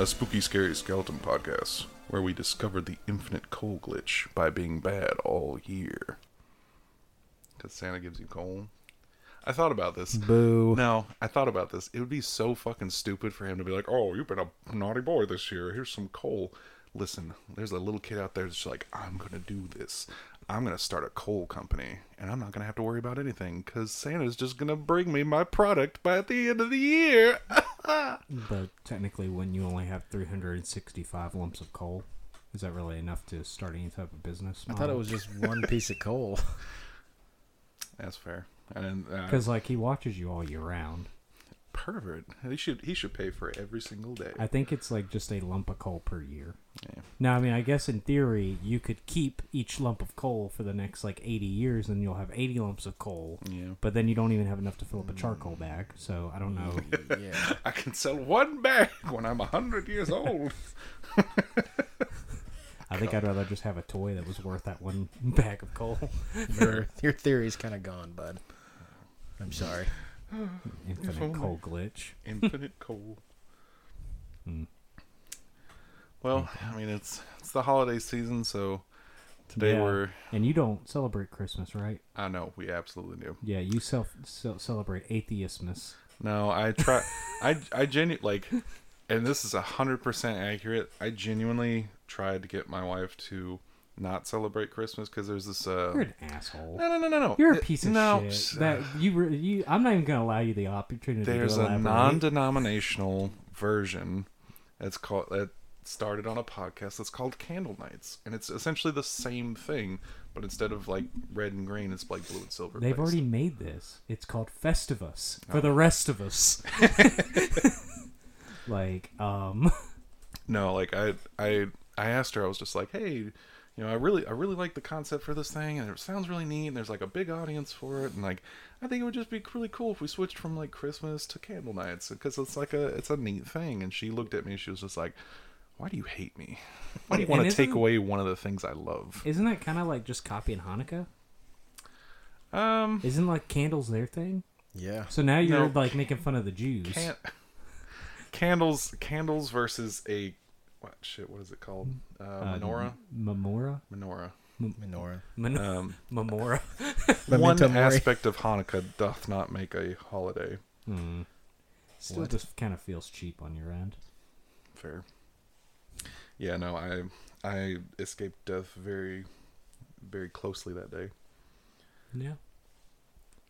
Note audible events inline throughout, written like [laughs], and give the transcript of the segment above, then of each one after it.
a spooky, scary skeleton podcast where we discovered the infinite coal glitch by being bad all year. Because Santa gives you coal. I thought about this. Boo. No, I thought about this. It would be so fucking stupid for him to be like, "Oh, you've been a naughty boy this year. Here's some coal." Listen, there's a little kid out there that's like, "I'm gonna do this. I'm gonna start a coal company, and I'm not gonna have to worry about anything because Santa's just gonna bring me my product by the end of the year." [laughs] But technically, when you only have 365 lumps of coal, is that really enough to start any type of business? I thought it was just one piece of coal. That's fair. And uh, because like he watches you all year round. Pervert, he should he should pay for it every single day. I think it's like just a lump of coal per year. Yeah. Now, I mean, I guess in theory, you could keep each lump of coal for the next like 80 years, and you'll have 80 lumps of coal. Yeah. But then you don't even have enough to fill up a charcoal bag. So I don't know. [laughs] yeah. I can sell one bag when I'm a hundred years old. I think I'd rather just have a toy that was worth that one [laughs] bag of coal. Your, your theory's kind of gone, bud. I'm sorry. Infinite only. coal glitch. Infinite coal. [laughs] Hmm. Well, I mean it's it's the holiday season, so today Yeah. we're And you don't celebrate Christmas, right? I know we absolutely do. Yeah, you self ce- celebrate atheismus. No, I try [laughs] I I genu like and this is a hundred percent accurate. I genuinely tried to get my wife to not celebrate Christmas because there's this uh You're an asshole. no no no no no You're a piece of no, shit. That you, re- you, I'm not even gonna allow you the opportunity to do that. there's to a non-denominational version that's called that started on a podcast that's called candle nights and it's essentially the same thing but instead of like red and green it's like blue and silver They've based. already made this. It's called Festivus Oh. for the rest of us. [laughs] like, um, [laughs] no like i i i asked her i was just like hey you know i really i really like the concept for this thing and it sounds really neat and there's like a big audience for it and like i think it would just be really cool if we switched from like christmas to candle nights because it's like a it's a neat thing and she looked at me and she was just like why do you hate me [laughs] why do you want to take away one of the things i love isn't that kind of like just copying Hanukkah? um Isn't like candles their thing? Yeah. So now you're No. like making fun of the Jews. Can- [laughs] candles candles versus a what shit what is it called uh, Uh, menorah Menorah. menorah Menorah. Men- um [laughs] Menorah. [laughs] one mori. aspect of hanukkah doth not make a holiday Hmm. Still What? just kind of feels cheap on your end. fair yeah no i i escaped death very very closely that day Yeah.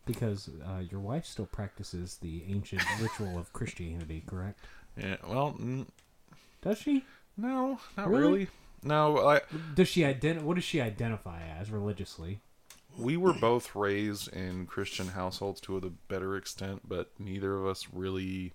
Because uh, your wife still practices the ancient ritual of Christianity, correct? yeah well mm, Does she? No not Really? really, no I, Does she ident- What does she identify as religiously? we were both raised in christian households to a better extent but neither of us really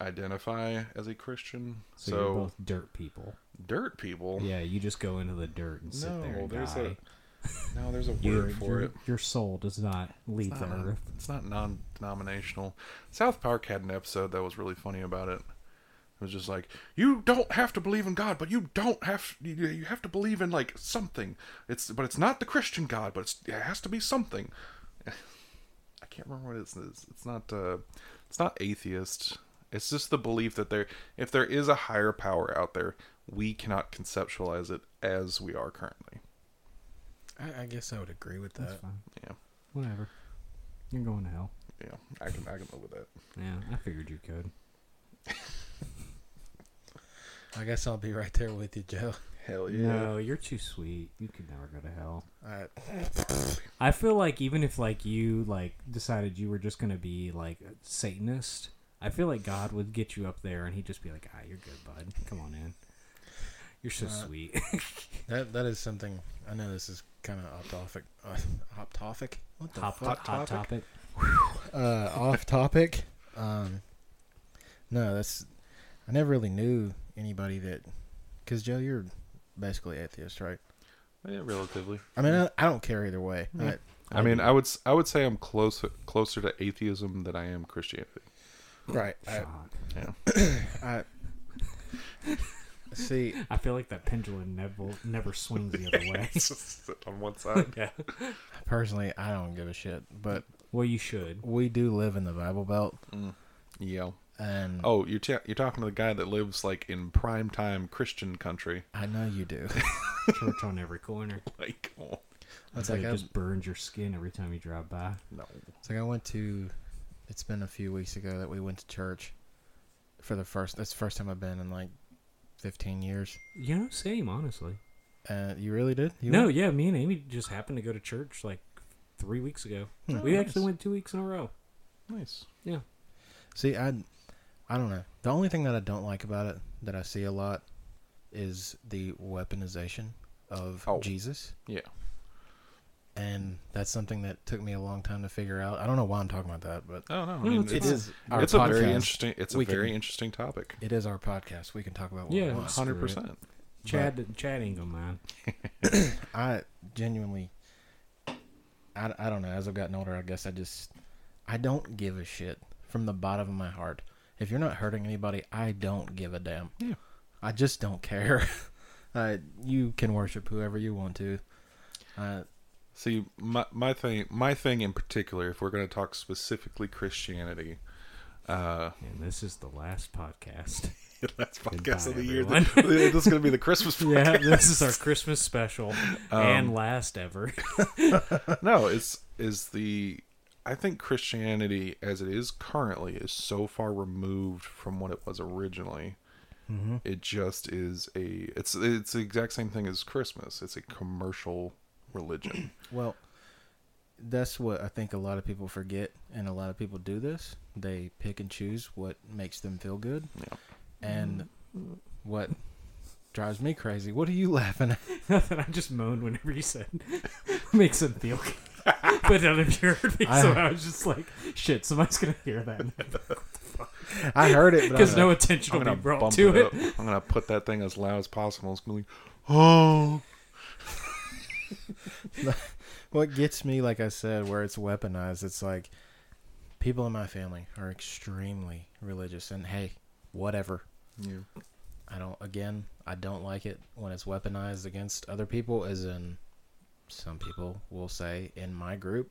identify as a christian So, so, you're both dirt people. dirt people Yeah, you just go into the dirt and sit no there and there's die. a no there's a [laughs] word your, for your, it your soul does not leave it's the earth. it's not non-denominational south park had an episode that was really funny about it it was just like you don't have to believe in god but you don't have you, you have to believe in like something it's but it's not the christian god but it's, it has to be something [laughs] i can't remember what it is it's not uh it's not atheist it's just the belief that there if there is a higher power out there we cannot conceptualize it as we are currently I, I guess I would agree with That's that. fine. Yeah. Whatever. You're going to hell. yeah i can i can live with that Yeah, I figured you could. [laughs] I guess I'll be right there with you, Joe. hell yeah No, you're too sweet. You could never go to hell. I, I feel like even if like you like decided you were just gonna be like a Satanist, I feel like God would get you up there and he'd just be like, "Ah, you're good, bud. Come on in. You're so Uh, sweet." [laughs] that that is something. I know this is kind of off topic. Uh, off topic. What the hot, fuck? hot, topic. uh, off topic. Um, no, that's. I never really knew anybody that. Because Joe, you're basically atheist, right? yeah relatively I mean, I, I don't care either way. Yeah. I, I mean, I would s- I would say I'm closer closer to atheism than I am Christianity. right. I, Yeah. [clears throat] I see. I feel like that pendulum never never swings the other [laughs] way. It's just sit on one side. [laughs] yeah. Personally, I don't give a shit, but Well, you should. we do live in the Bible Belt. Mm. Yeah. And Oh, you're ta- you're talking to the guy that lives like in prime time Christian country. I know you do. [laughs] Church on every corner. [laughs] Like, oh, It's But like it I, just burns your skin every time you drive by. no. it's like I went to. It's been a few weeks ago that we went to church for the first. That's the first time I've been in like 15 years. You know, same honestly. Uh, you really did? You no, went? yeah, me and Amy just happened to go to church like three weeks ago. Hmm. we nice. actually went two weeks in a row. Nice. Yeah. See, I, I don't know. The only thing that I don't like about it that I see a lot is the weaponization of Oh. Jesus, Yeah. and that's something that took me a long time to figure out. I don't know why I'm talking about that, but Oh no. I No, hmm, mean, it's it's, it fine. is our it's a very interesting. It's a We very can- interesting topic. It is our podcast. We can talk about what Yeah. we want. Screw it. Hundred percent. Chad, Chad ain't gonna. [coughs] I genuinely, I, I don't know. As I've gotten older, I guess I just, I don't give a shit from the bottom of my heart. If you're not hurting anybody, I don't give a damn. Yeah. I just don't care. [laughs] uh, you can worship whoever you want to. Uh, See, my my thing, my thing in particular, if we're going to talk specifically Christianity, uh, And this is the last podcast. [laughs] last podcast Goodbye, of the year. [laughs] this is going to be the Christmas. yeah, this is our Christmas special Um, and last ever. no, it's is the. I think Christianity, as it is currently, is so far removed from what it was originally. Mm-hmm. It just is a. It's it's the exact same thing as Christmas. It's a commercial religion. [clears throat] well, that's what I think a lot of people forget, and a lot of people do this. They pick and choose what makes them feel good, Yeah. and what drives me crazy. What are you laughing at? [laughs] Nothing. I just moaned whenever you said [laughs] makes them feel good. but none of you heard me, I- so I was just like, "Shit, somebody's gonna hear that." [laughs] I heard it, but Because no attention I'm will gonna be brought to it. it. I'm gonna put that thing as loud as possible. It's gonna be, oh, what gets me, like I said, where it's weaponized, it's like people in my family are extremely religious, and hey, whatever. yeah. I don't. Again, I don't like it when it's weaponized against other people. As in, some people will say in my group,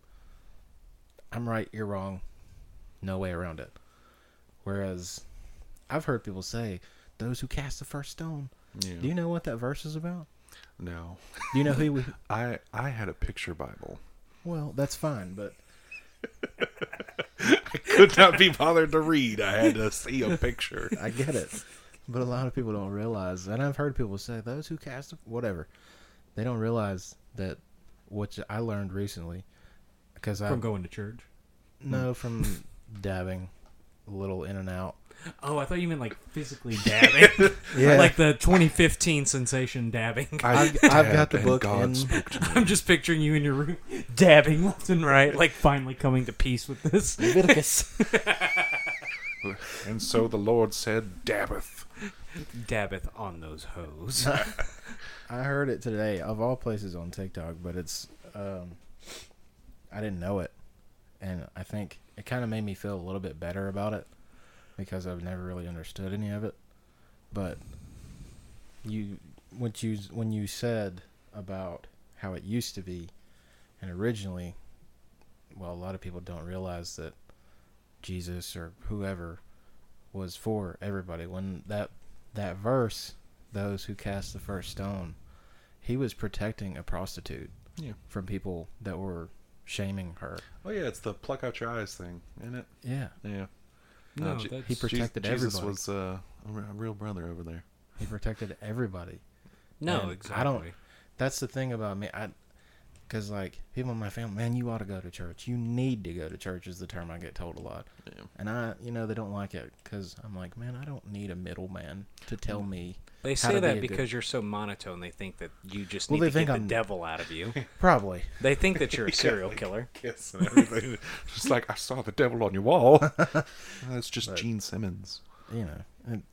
"I'm right, you're wrong." No way around it. Whereas, I've heard people say, "Those who cast the first stone." yeah. Do you know what that verse is about? no, Do you know who? We, [laughs] I I had a picture Bible. well, that's fine, but [laughs] I could not be bothered to read. I had to see a picture. [laughs] I get it. But a lot of people don't realize, and I've heard people say, those who cast, whatever, they don't realize that, which I learned recently, because I From going to church. No, hmm. from [laughs] dabbing a little in and out. Oh, I thought you meant like physically dabbing. [laughs] Yeah. like the 2015 sensation dabbing. I've- I've [laughs] got the book God in- spoke to me. I'm just picturing you in your room dabbing left and right, like finally coming to peace with this. Leviticus. And so the Lord said, "Dabbeth." Dabbeth on those hoes. [laughs] [laughs] I heard it today, of all places on TikTok, but it's, um, I didn't know it, and I think it kind of made me feel a little bit better about it because I've never really understood any of it. But you, what you when you said about how it used to be, and originally, well, a lot of people don't realize that Jesus or whoever was for everybody. When that that verse, those who cast the first stone, he was protecting a prostitute Yeah. from people that were shaming her. Oh yeah, it's the pluck out your eyes thing, isn't it? Yeah, Yeah. No, Je- he protected Jesus everybody. was uh, a a real brother over there. he protected everybody. no, And exactly. I don't- That's the thing about me. I, because like people in my family, man, you ought to go to church. You need to go to church is the term I get told a lot. Yeah. And I, you know, they don't like it because I'm like, man, I don't need a middleman to tell me. They say to be that good- because you're so monotone. They think that you just Well, need they to think get the I'm- devil out of you. [laughs] Probably. They think that you're a [laughs] serial killer. Kiss and everything. just like I saw the devil on your wall. [laughs] That's just But- Gene Simmons. You know, and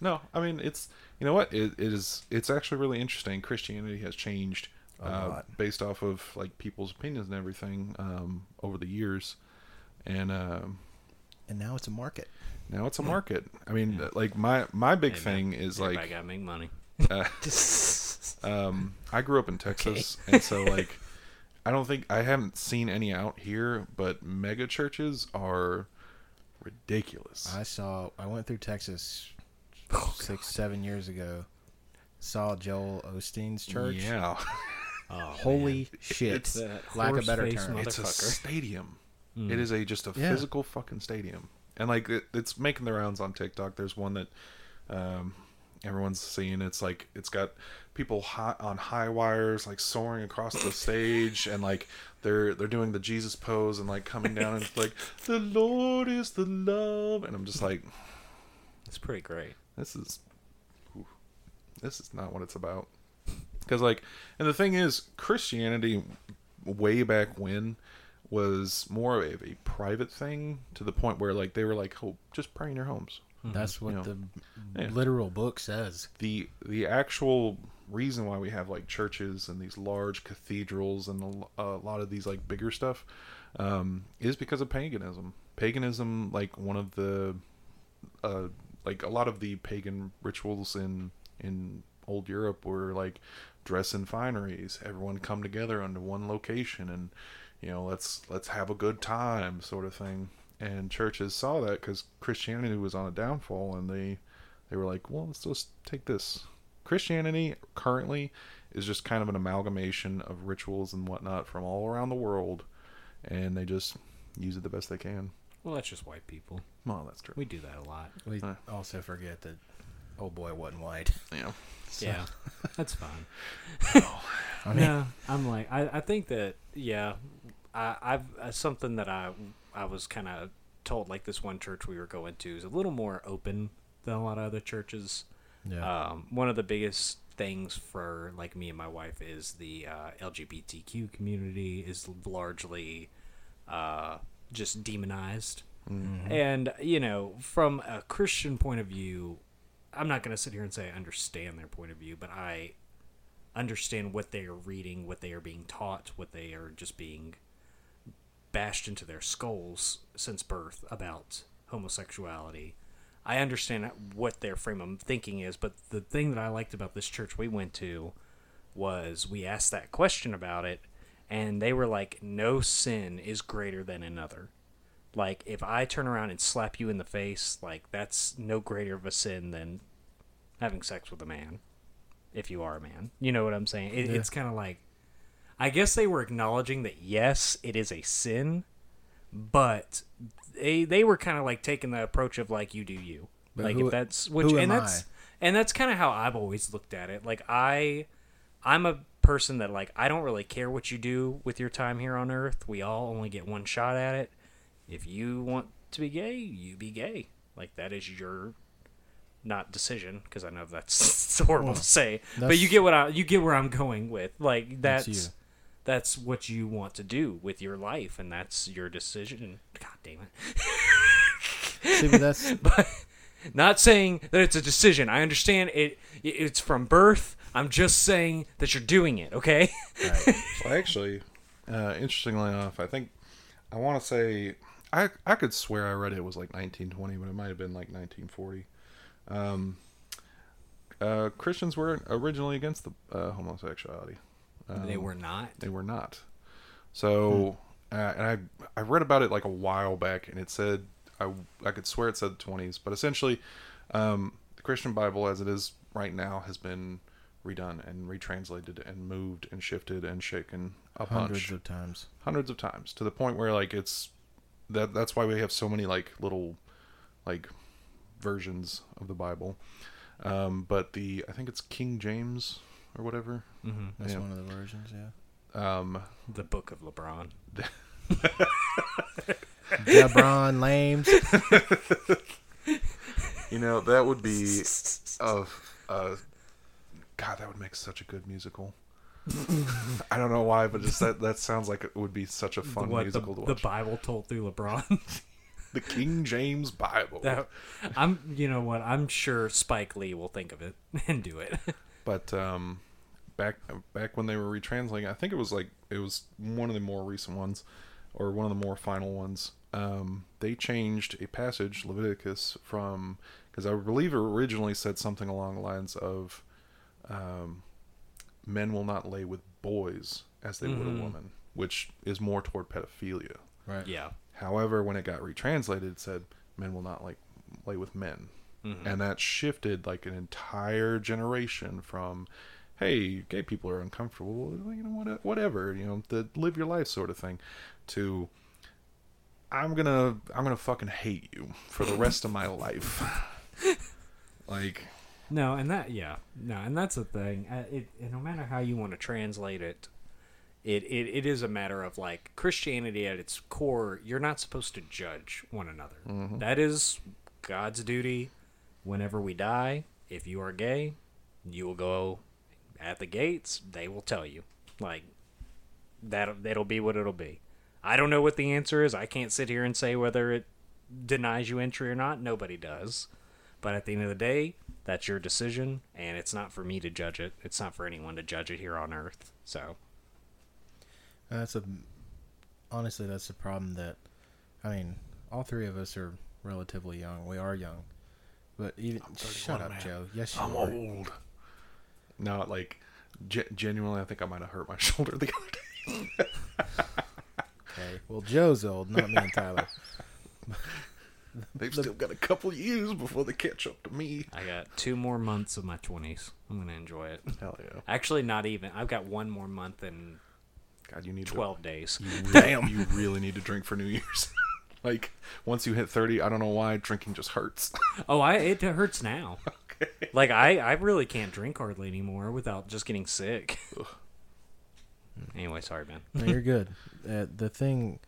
No, I mean it's you know what it, it is. It's actually really interesting. Christianity has changed A uh, lot. based off of like people's opinions and everything um, over the years, and um, and now it's a market. now it's a market. I mean, like my my big Hey, thing man, is everybody like I gotta make money. uh, [laughs] um, I grew up in Texas, and so like I don't think I haven't seen any out here, but mega churches are ridiculous. I saw. I went through Texas Oh, six, seven years ago. Saw Joel Osteen's church. Yeah, [laughs] Oh, Holy shit! It's- That Lack of better term. it's a stadium. Mm. It is a just a Yeah. physical fucking stadium, and like it, it's making the rounds on TikTok. There's one that um, everyone's seeing. It's like it's got people high, on high wires, like soaring across the stage, and like they're they're doing the Jesus pose and like coming down and it's like the Lord is the love, and I'm just like, It's pretty great. this is oof, this is not what it's about because like and the thing is christianity way back when was more of a private thing to the point where like they were like oh just pray in your homes That's what You know, the yeah. literal book says. the the actual reason why we have like churches and these large cathedrals and a, a lot of these like bigger stuff um, is because of paganism. Paganism, like one of the uh, like a lot of the pagan rituals in in old Europe were like dress in fineries, everyone come together under one location, and you know let's let's have a good time, sort of thing. And churches saw that because Christianity was on a downfall, and they they were like, well, let's just take this. Christianity currently is just kind of an amalgamation of rituals and whatnot from all around the world, and they just use it the best they can. Well, that's just white people. Well, that's true. We do that a lot. We Huh. also forget that old boy wasn't white. Yeah. [laughs] Yeah, that's fine. I mean, yeah, I'm like, I, I think that, yeah, I, I've uh, something that I I was kind of told like this one church we were going to is a little more open than a lot of other churches. yeah. Um, one of the biggest things for like me and my wife is the uh, LGBTQ community is largely uh, just demonized. Mm-hmm. And, you know, from a Christian point of view, I'm not going to sit here and say I understand their point of view, but I understand what they are reading, what they are being taught, what they are just being bashed into their skulls since birth about homosexuality. I understand what their frame of thinking is, but the thing that I liked about this church we went to was we asked that question about it, and they were like, no sin is greater than another. Like, if I turn around and slap you in the face, like, that's no greater of a sin than having sex with a man, if you are a man. You know what I'm saying? It, Yeah. It's kind of like, I guess they were acknowledging that, yes, it is a sin, but they they were kind of like taking the approach of like you do you But like who- if that's which who and am that's I? and that's kind of how I've always looked at it like I I'm a person that like I don't really care what you do with your time here on earth we all only get one shot at it if you want to be gay you be gay. Like that is your not decision because I know that's [laughs] horrible to say but you get what I you get where I'm going with. Like That's that's that's what you want to do with your life and that's your decision. God damn it. See, but that's [laughs] but not saying that it's a decision. I understand it it's from birth. I'm just saying that you're doing it okay? Right. [laughs] So actually, uh, interestingly enough, I think I want to say I I could swear I read it was like 1920, but it might have been like 1940. Um, uh, Christians were originally against the uh, homosexuality. Um, they were not They were not. So, uh, and I I read about it like a while back, and it said I I could swear it said twenties, but essentially, um, the Christian Bible as it is right now has been redone and retranslated and moved and shifted and shaken a hundreds bunch, of times. hundreds of times to the point where like it's that that's why we have so many like little like versions of the Bible. Um, but the I think it's King James or whatever. mm-hmm. That's Yeah. one of the versions. Yeah. Um, the book of lebron [laughs] LeBron Lames. [laughs] You know, that would be [laughs] of uh, God, that would make such a good musical. [laughs] I don't know why, but just that that sounds like it would be such a fun what the, musical to watch. the bible told through lebron [laughs] The King James Bible. that, i'm you know what i'm sure spike lee will think of it [laughs] and do it But um, back back when they were retranslating, I think it was like it was one of the more recent ones, or one of the more final ones. Um, they changed a passage, Leviticus, from because I believe it originally said something along the lines of, um, "Men will not lay with boys as they would a Mhm. woman," which is more toward pedophilia. Right. yeah However, when it got retranslated, it said, men will not like lay with men, Mhm. and that shifted like an entire generation from, hey, gay people are uncomfortable, you know, whatever, you know, the live your life sort of thing, to I'm gonna I'm gonna fucking hate you for the rest of my life. [laughs] like, No, and that yeah, no, and that's the thing. Uh, it, no matter how you want to translate it, it, it it is a matter of like Christianity at its core. You're not supposed to judge one another. That is God's duty. Whenever we die, if you are gay, you will go at the gates. They will tell you, like that. That'll be what it'll be. I don't know what the answer is. I can't sit here and say whether it denies you entry or not. Nobody does. But at the end of the day, that's your decision, and it's not for me to judge it. It's not for anyone to judge it here on Earth. So, That's a honestly that's the problem that I mean, all three of us are relatively young. We are young. But even shut up, man. Joe. Yes, you I'm are. old. No, like, ge- genuinely, I think I might have hurt my [laughs] shoulder the other day. Okay. Well, Joe's old, not me and Tyler. [laughs] [laughs] They've still got a couple years before they catch up to me. I got two more months of my 20s. I'm going to enjoy it. Hell yeah. Actually, not even. I've got one more month and God, you need 12 days. To, you [laughs] Damn. You really need to drink for New Year's. [laughs] like, once you hit 30, I don't know why, drinking just hurts. Oh, I it hurts now. okay. Like, I, I really can't drink hardly anymore without just getting sick. anyway, sorry, man. No, you're good. Uh, the thing,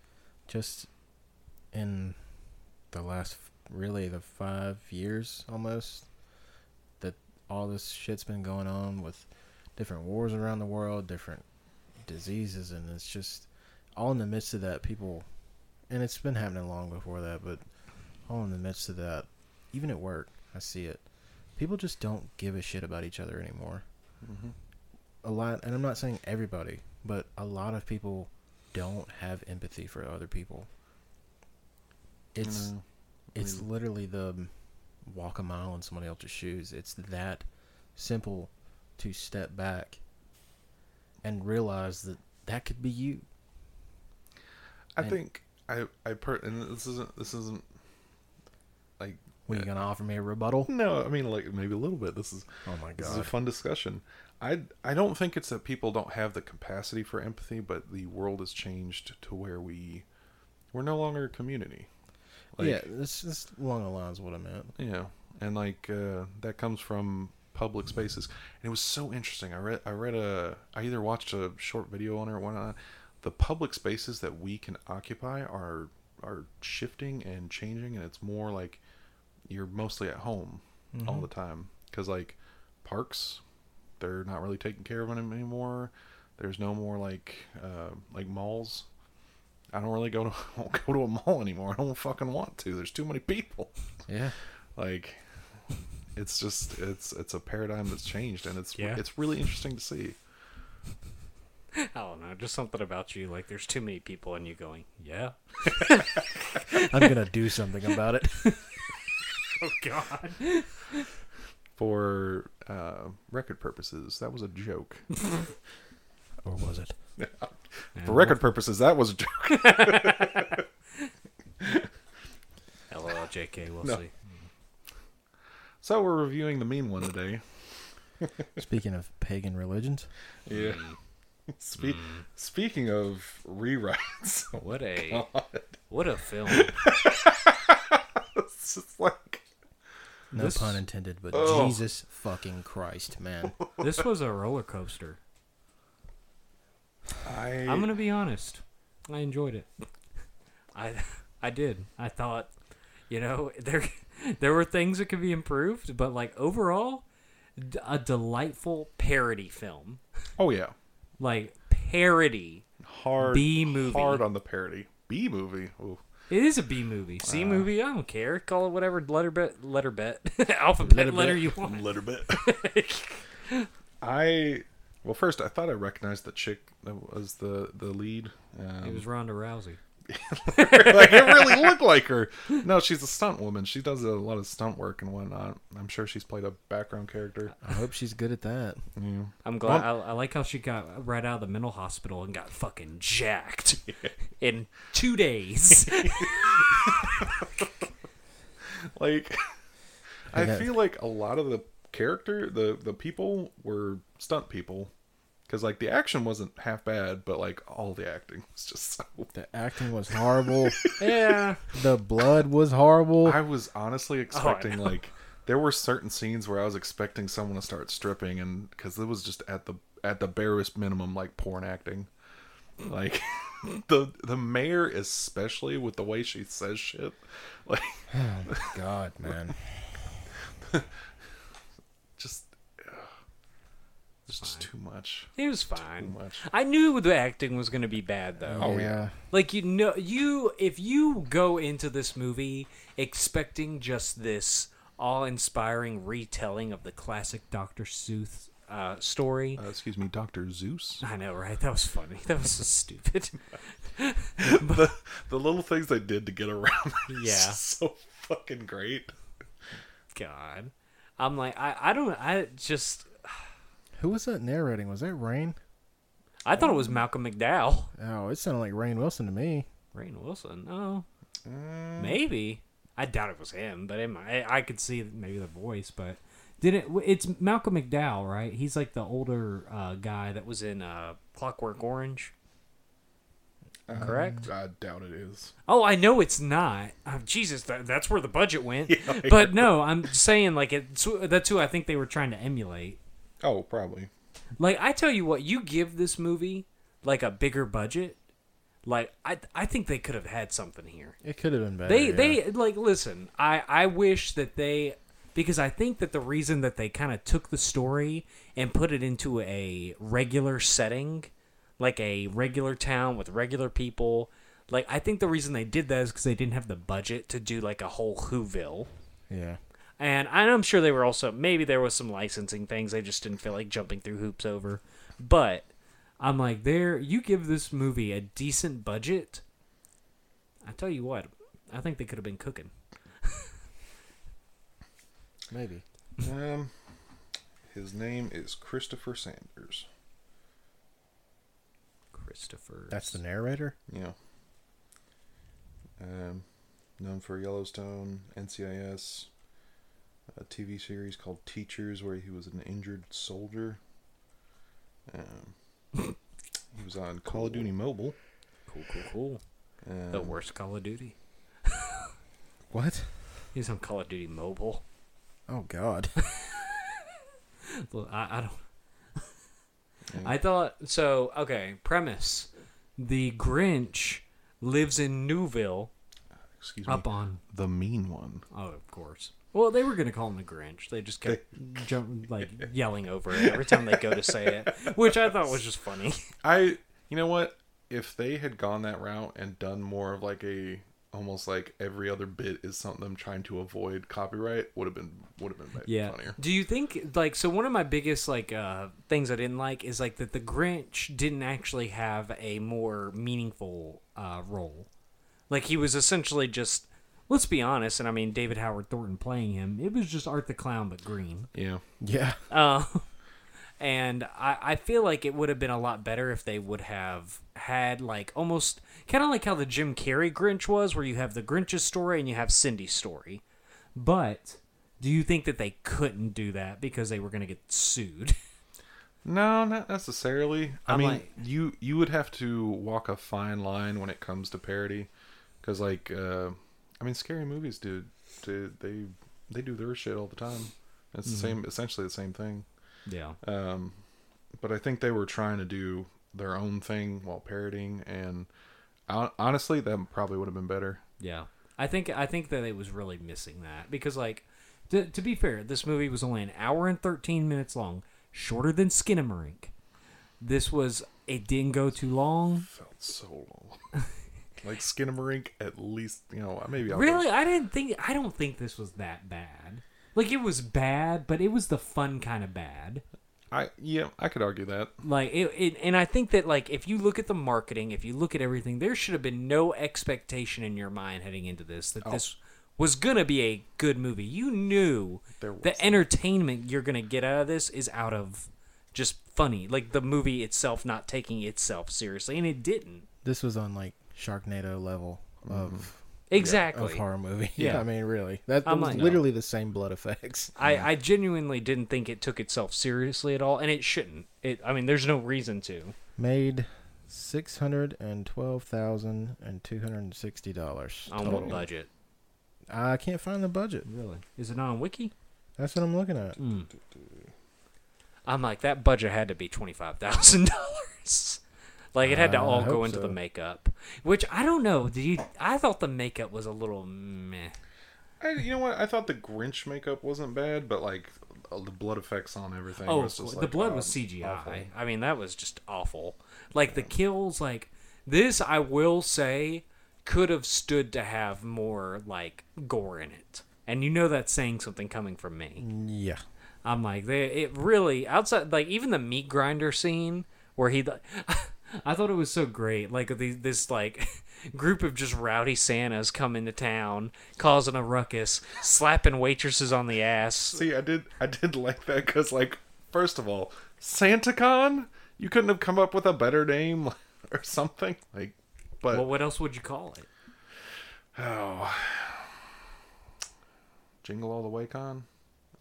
just in the last, really the five years almost, that all this shit's been going on with different wars around the world, different diseases, and it's just all in the midst of that, people, and it's been happening long before that, but all in the midst of that, even at work, I see it. People just don't give a shit about each other anymore hmm a lot and i'm not saying everybody but a lot of people don't have empathy for other people it's it's mean- literally the um, walk a mile in somebody else's shoes it's that simple to step back and realize that that could be you I And- think I I per and this isn't this isn't like were you gonna offer me a rebuttal no I mean like maybe a little bit. This is oh my god, this is a fun discussion. I I don't think it's that people don't have the capacity for empathy, but the world has changed to where we we're no longer a community. Like, yeah this is along the lines of what i meant Yeah, and like uh, that comes from public spaces, and it was so interesting. I read I read a I either watched a short video on it or whatnot. The public spaces that we can occupy are are shifting and changing, and it's more like you're mostly at home all Mhm. the time because like parks, they're not really taking care of them anymore. There's no more like uh, like malls. I don't really go to [laughs] won't go to a mall anymore. I don't fucking want to. There's too many people yeah like it's just it's it's a paradigm that's changed and it's Yeah. it's really interesting to see I don't know. Just something about you. Like, there's too many people, and you going, yeah. [laughs] i'm gonna do something about it [laughs] Oh, God. for uh record purposes that was a joke or was it for record purposes that was a joke [laughs] [laughs] LOL, JK, we'll No. see. so we're reviewing the mean one today [laughs] speaking of pagan religions yeah mm. Spe- mm. speaking of rewrites oh What a God, what a film. it's just like no This- pun intended but Oh. jesus fucking christ man this was a roller coaster. I I'm gonna be honest. I enjoyed it. [laughs] I I did. I thought, you know, [laughs] there there were things that could be improved, but like overall, d- a delightful parody film. oh yeah Like parody. hard B movie. hard on the parody B movie Ooh. It is a B movie. C uh. movie. I don't care. Call it whatever letter bet. Letter bet. [laughs] Alphabet Letter letter, bet. you want. little bit. I well, first I thought I recognized the chick that was the the lead. Um, It was Ronda Rousey. [laughs] like it really looked like her. No, she's a stunt woman. She does a lot of stunt work and whatnot. I'm sure she's played a background character. i hope she's good at that Yeah. I'm glad. I, I like how she got right out of the mental hospital and got fucking jacked [laughs] in two days. [laughs] like I Yeah. feel like a lot of the character, the the people were stunt people, because like the action wasn't half bad, but like all the acting was just so. [laughs] The acting was horrible. [laughs] Yeah. the blood was horrible. I was honestly oh, expecting know. like there were certain scenes where I was expecting someone to start stripping, and because it was just at the at the barest minimum like porn acting, like [laughs] the the mayor especially with the way she says shit, like [sighs] oh God, man. just. Ugh. It's just too much. It was Too fine. much. I knew the acting was going to be bad though. Oh, yeah. yeah. Like you know, you if you go into this movie expecting just this awe-inspiring retelling of the classic Dr. Seuss uh, story. Uh, excuse me, Doctor Zeus. I know, right? That was funny. [laughs] That was so stupid. [laughs] the the little things they did to get around. [laughs] is Yeah. so fucking great. God, I'm like, I, I don't, I just, Who was that narrating? Was that Rainn? I thought it was Malcolm McDowell. Oh, it sounded like Rainn Wilson to me. Rainn Wilson. Oh, Mm, maybe. I doubt it was him, but it might, I, I could see maybe the voice. But did it? It's Malcolm McDowell, right? He's like the older uh, guy that was in uh, Clockwork Orange. Correct. I doubt it is. Oh, I know it's not. Oh, Jesus, that, that's where the budget went. [laughs] but no, I'm saying like it's that's who I think they were trying to emulate. Oh, probably. Like I tell you what, you give this movie like a bigger budget, like I I think they could have had something here. It could have been better. They yeah. they like listen. I I wish that they because I think that the reason that they kind of took the story and put it into a regular setting, like a regular town with regular people, like I think the reason they did that is because they didn't have the budget to do like a whole Whoville. Yeah. And I'm sure they were also maybe there was some licensing things they just didn't feel like jumping through hoops over. But I'm like, there you give this movie a decent budget. I tell you what, I think they could have been cooking. Maybe. Um, his name is Christopher Sanders. Christopher. That's the narrator? Yeah. Um, known for Yellowstone, NCIS, a TV series called Teachers, where he was an injured soldier. Um, [laughs] he was on Call of Duty Mobile. cool, cool, cool. Um, The worst Call of Duty. [laughs] What? He's on Call of Duty Mobile. Oh, God. [laughs] Well, I, I don't. Yeah. I thought so. Okay, premise: the Grinch lives in Newville, Excuse me. up on The mean one. Oh, of course. Well, they were gonna call him the Grinch. They just kept [laughs] jump, like yelling over it every time they go to say it, which I thought was just funny. [laughs] I, you know what? If they had gone that route and done more of like a almost like every other bit is something I'm trying to avoid copyright, would have been would have been Yeah. funnier. Do you think like so? One of my biggest like uh things I didn't like is like that the Grinch didn't actually have a more meaningful uh role. Like he was essentially just. Let's be honest, and I mean David Howard Thornton playing him. It was just Art the Clown, but green. Yeah. yeah. Uh, [laughs] and I, I feel like it would have been a lot better if they would have had like almost kind of like how the Jim Carrey Grinch was, where you have the Grinch's story and you have Cindy's story. But do you think that they couldn't do that because they were going to get sued? [laughs] No, not necessarily. I I'm mean, like- you you would have to walk a fine line when it comes to parody, because like, uh, I mean, scary movies do, do they they do their shit all the time. It's the same, essentially the same thing. yeah. Um, but I think they were trying to do their own thing while parodying, and honestly, that probably would have been better. Yeah. I think I think that it was really missing that because like to, to be fair, this movie was only an hour and 13 minutes long, shorter than Skinamarink. This was it didn't go too long. Felt so long. [laughs] like Skinamarink, at least you know maybe I'll Really, I didn't think. I don't think this was that bad. Like it was bad, but it was the fun kind of bad. I yeah, I could argue that. Like it, it, and I think that like if you look at the marketing, if you look at everything, there should have been no expectation in your mind heading into this that oh. this was gonna be a good movie. You knew There the wasn't. entertainment you're gonna get out of this is out of just funny, like the movie itself not taking itself seriously, and it didn't. This was on like Sharknado level of Exactly. of horror movie. [laughs] Yeah. I mean, really, that, that I'm was like- literally the same blood effects. [laughs] I, I genuinely didn't think it took itself seriously at all, and it shouldn't. It, I mean, there's no reason to. Made six hundred and twelve thousand and two hundred and sixty dollars. On what budget? I can't find the budget. Really? Is it on Wiki? That's what I'm looking at. Mm. I'm like, that budget had to be twenty five thousand dollars. [laughs] Like it had to Uh, all I go into so. the makeup, which I don't know. Did you? I thought the makeup was a little meh. I, you know what? I thought the Grinch makeup wasn't bad, but like uh, the blood effects on everything. Oh, was just, the like, blood uh, was CGI. awful. I mean, that was just awful. Like the kills, like this, I will say, could have stood to have more like gore in it. And you know that's saying something coming from me. Yeah. I'm like, they it really outside like even the meat grinder scene where he. I thought it was so great. like the, this like [laughs] group of just rowdy Santas come into town, causing a ruckus, slapping waitresses on the ass. See, I did, I did like that because, like, first of all, SantaCon. You couldn't have come up with a better name [laughs] or something, like. But Well, what else would you call it? oh, Jingle All the Way Con.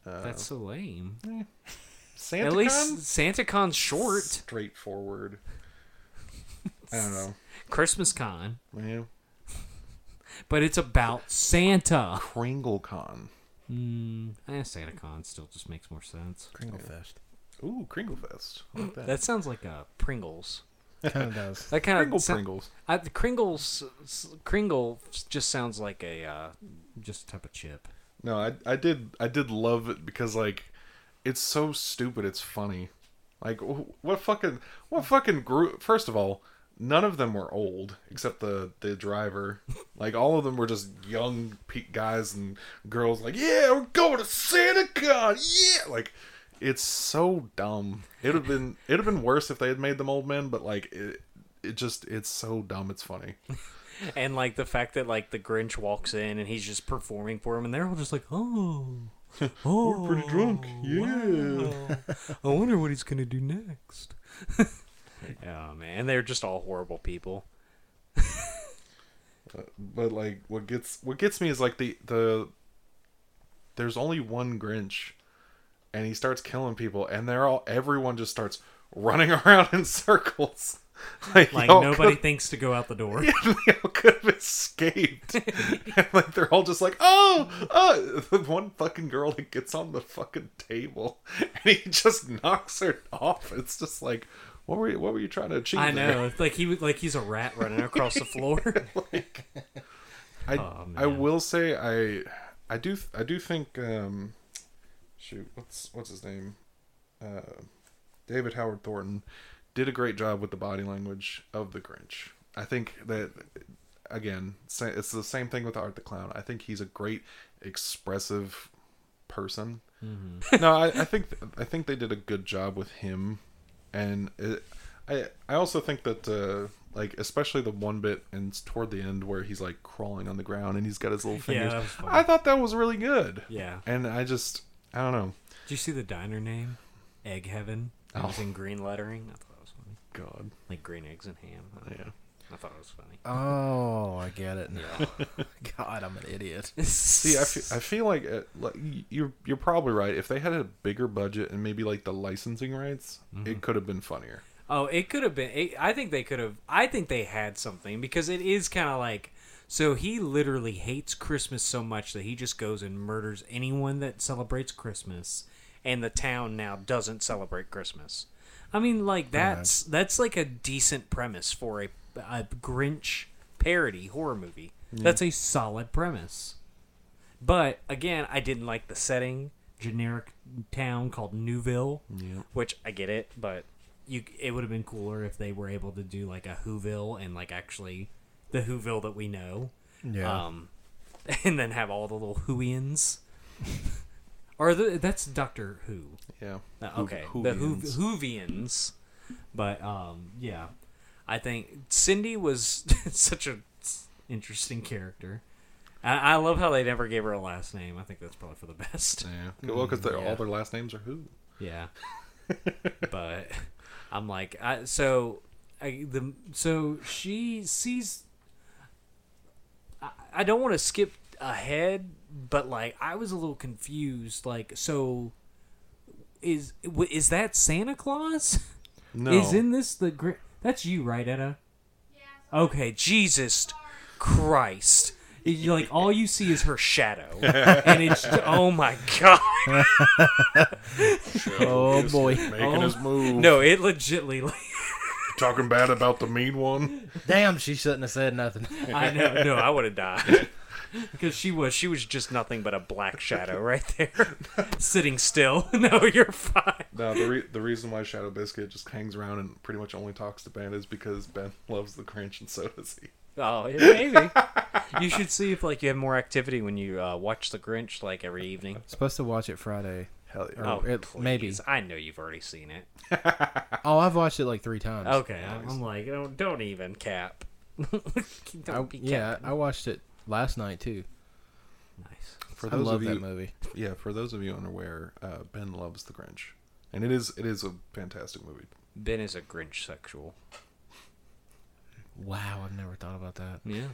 Uh, That's so lame. SantaCon. At least SantaCon's short. straightforward. [laughs] I don't know. Christmas Con, Yeah. But it's about Santa. KringleCon. Mm, eh, SantaCon still just makes more sense. Kringle Fest. Ooh, Kringlefest. I like that. that sounds like a Pringles. kind of does. That kind Kringle of Pringles. I, the Kringles, s- Kringle just sounds like a. Uh, Just a type of chip. No, I I did I did love it because like it's so stupid. It's funny. Like wh- what fucking what fucking group? First of all, none of them were old except the the driver. [laughs] Like all of them were just young pe- guys and girls. Like yeah, we're going to SantaCon. Yeah, like it's so dumb. It'd have been it'd have been worse if they had made them old men. But like it it just it's so dumb. It's funny. [laughs] and like the fact that like the Grinch walks in and he's just performing for him, and they're all just like, oh, [laughs] oh, We're pretty drunk. Yeah. I wonder what he's gonna do next. Oh man, and they're just all horrible people. but like what gets what gets me is like the the there's only one Grinch and he starts killing people and they're all everyone just starts running [laughs] around in circles [laughs] like, Like nobody could, thinks to go out the door. [laughs] Yeah, they all could have escaped and like they're all just like oh oh the one fucking girl that gets on the fucking table and he just knocks her off it's just like what were you what were you trying to achieve I know. It's like he was like he's a rat running across the [laughs] floor. like I [laughs] Oh, I will say I I do I do think um shoot what's what's his name uh David Howard Thornton did a great job with the body language of the Grinch. I think that again it's the same thing with Art the Clown. I think he's a great expressive person. no, I, I think I think they did a good job with him, and it, I I also think that uh, like especially the one bit and toward the end where he's like crawling on the ground and he's got his little fingers. was funny. I thought that was really good. yeah. And I just I don't know. Did you see the diner name? Egg Heaven. It was Oh. in green lettering. I thought that was funny. God, Like green eggs and ham. yeah. I thought it was funny. Oh, I get it now. [laughs] God, I'm an idiot. [laughs] See, I feel, I feel like, uh, like you're you're probably right. If they had a bigger budget and maybe like the licensing rights, it could have been funnier. Oh, it could have been. It, I think they could have. I think they had something because it is kind of like. So he literally hates Christmas so much that he just goes and murders anyone that celebrates Christmas, and the town now doesn't celebrate Christmas. I mean, like that's that's like a decent premise for a, a Grinch parody horror movie. That's a solid premise. But again, I didn't like the setting. Generic town called Newville, Yeah. which I get it, but you it would have been cooler if they were able to do like a Whoville and like actually the Whoville that we know. Yeah. Um, [laughs] and then have all the little Whoians. [laughs] or the, that's Doctor Who. Yeah. Uh, okay, the Who, Whovians. Whovians. But um, yeah, I think Cindy was [laughs] such a interesting character. I, I love how they never gave her a last name. I think that's probably for the best. Yeah. Well, because yeah. all their last names are who. Yeah, [laughs] but I'm like, I, so I, the so she sees. I, I don't want to skip ahead, but like I was a little confused. Like, so is is that Santa Claus? No. Is in this the That's you, right, Etta? Yeah. Okay, Jesus Christ. You like all you see is her. Shadow, [laughs] and it's oh my god! [laughs] Oh boy. Making his oh. move. No, it legitly like [laughs] Talking bad about the mean one. Damn, she shouldn't have said nothing. I know no, I would have died because she was she was just nothing but a black shadow right there, [laughs] sitting still. [laughs] No, you're fine. No, the re- the reason why Shadow Biscuit just hangs around and pretty much only talks to Ben is because Ben [laughs] loves the Grinch and so does he. Oh, yeah, maybe. you should see if like you have more activity when you uh, watch The Grinch like every evening. Supposed to watch it Friday. Hell yeah. Oh, it- please. maybe. I know you've already seen it. Oh, I've watched it like three times. Okay, I'm- I'm like, don't, don't even cap. don't I, be yeah. I watched it last night too. nice. For I love of you, that movie. yeah, for those of you unaware, uh, Ben loves the Grinch, and it is it is a fantastic movie. Ben is a Grinch sexual. Wow, I've never thought about that. Yeah.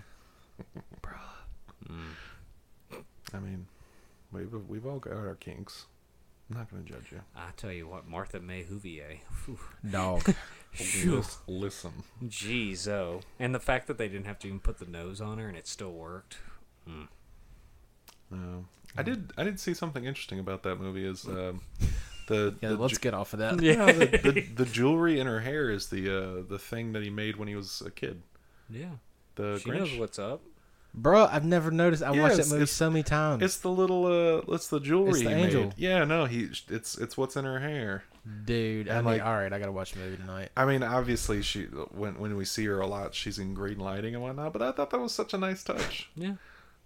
[laughs] I mean, we've we've all got our kinks. I'm not gonna judge you. I tell you what, Martha May Whovier. Dog. [laughs] Lis- Listen, Jeez, oh. And the fact that they didn't have to even put the nose on her and it still worked. uh, I did I did see something interesting about that movie. Is um, the yeah, the let's ju- get off of that. [laughs] no, the, the, [laughs] the jewelry in her hair is the uh, the thing that he made when he was a kid. Yeah. The she Grinch. knows what's up. Bro, I've never noticed. I Yeah, watched that movie so many times. It's the little uh, it's the jewelry It's the he angel. made. Yeah, no, he it's it's what's in her hair. Dude, I And, mean, like- all right, I gotta watch the movie tonight. I mean, obviously, she when when we see her a lot, she's in green lighting and whatnot. But I thought that was such a nice touch. Yeah.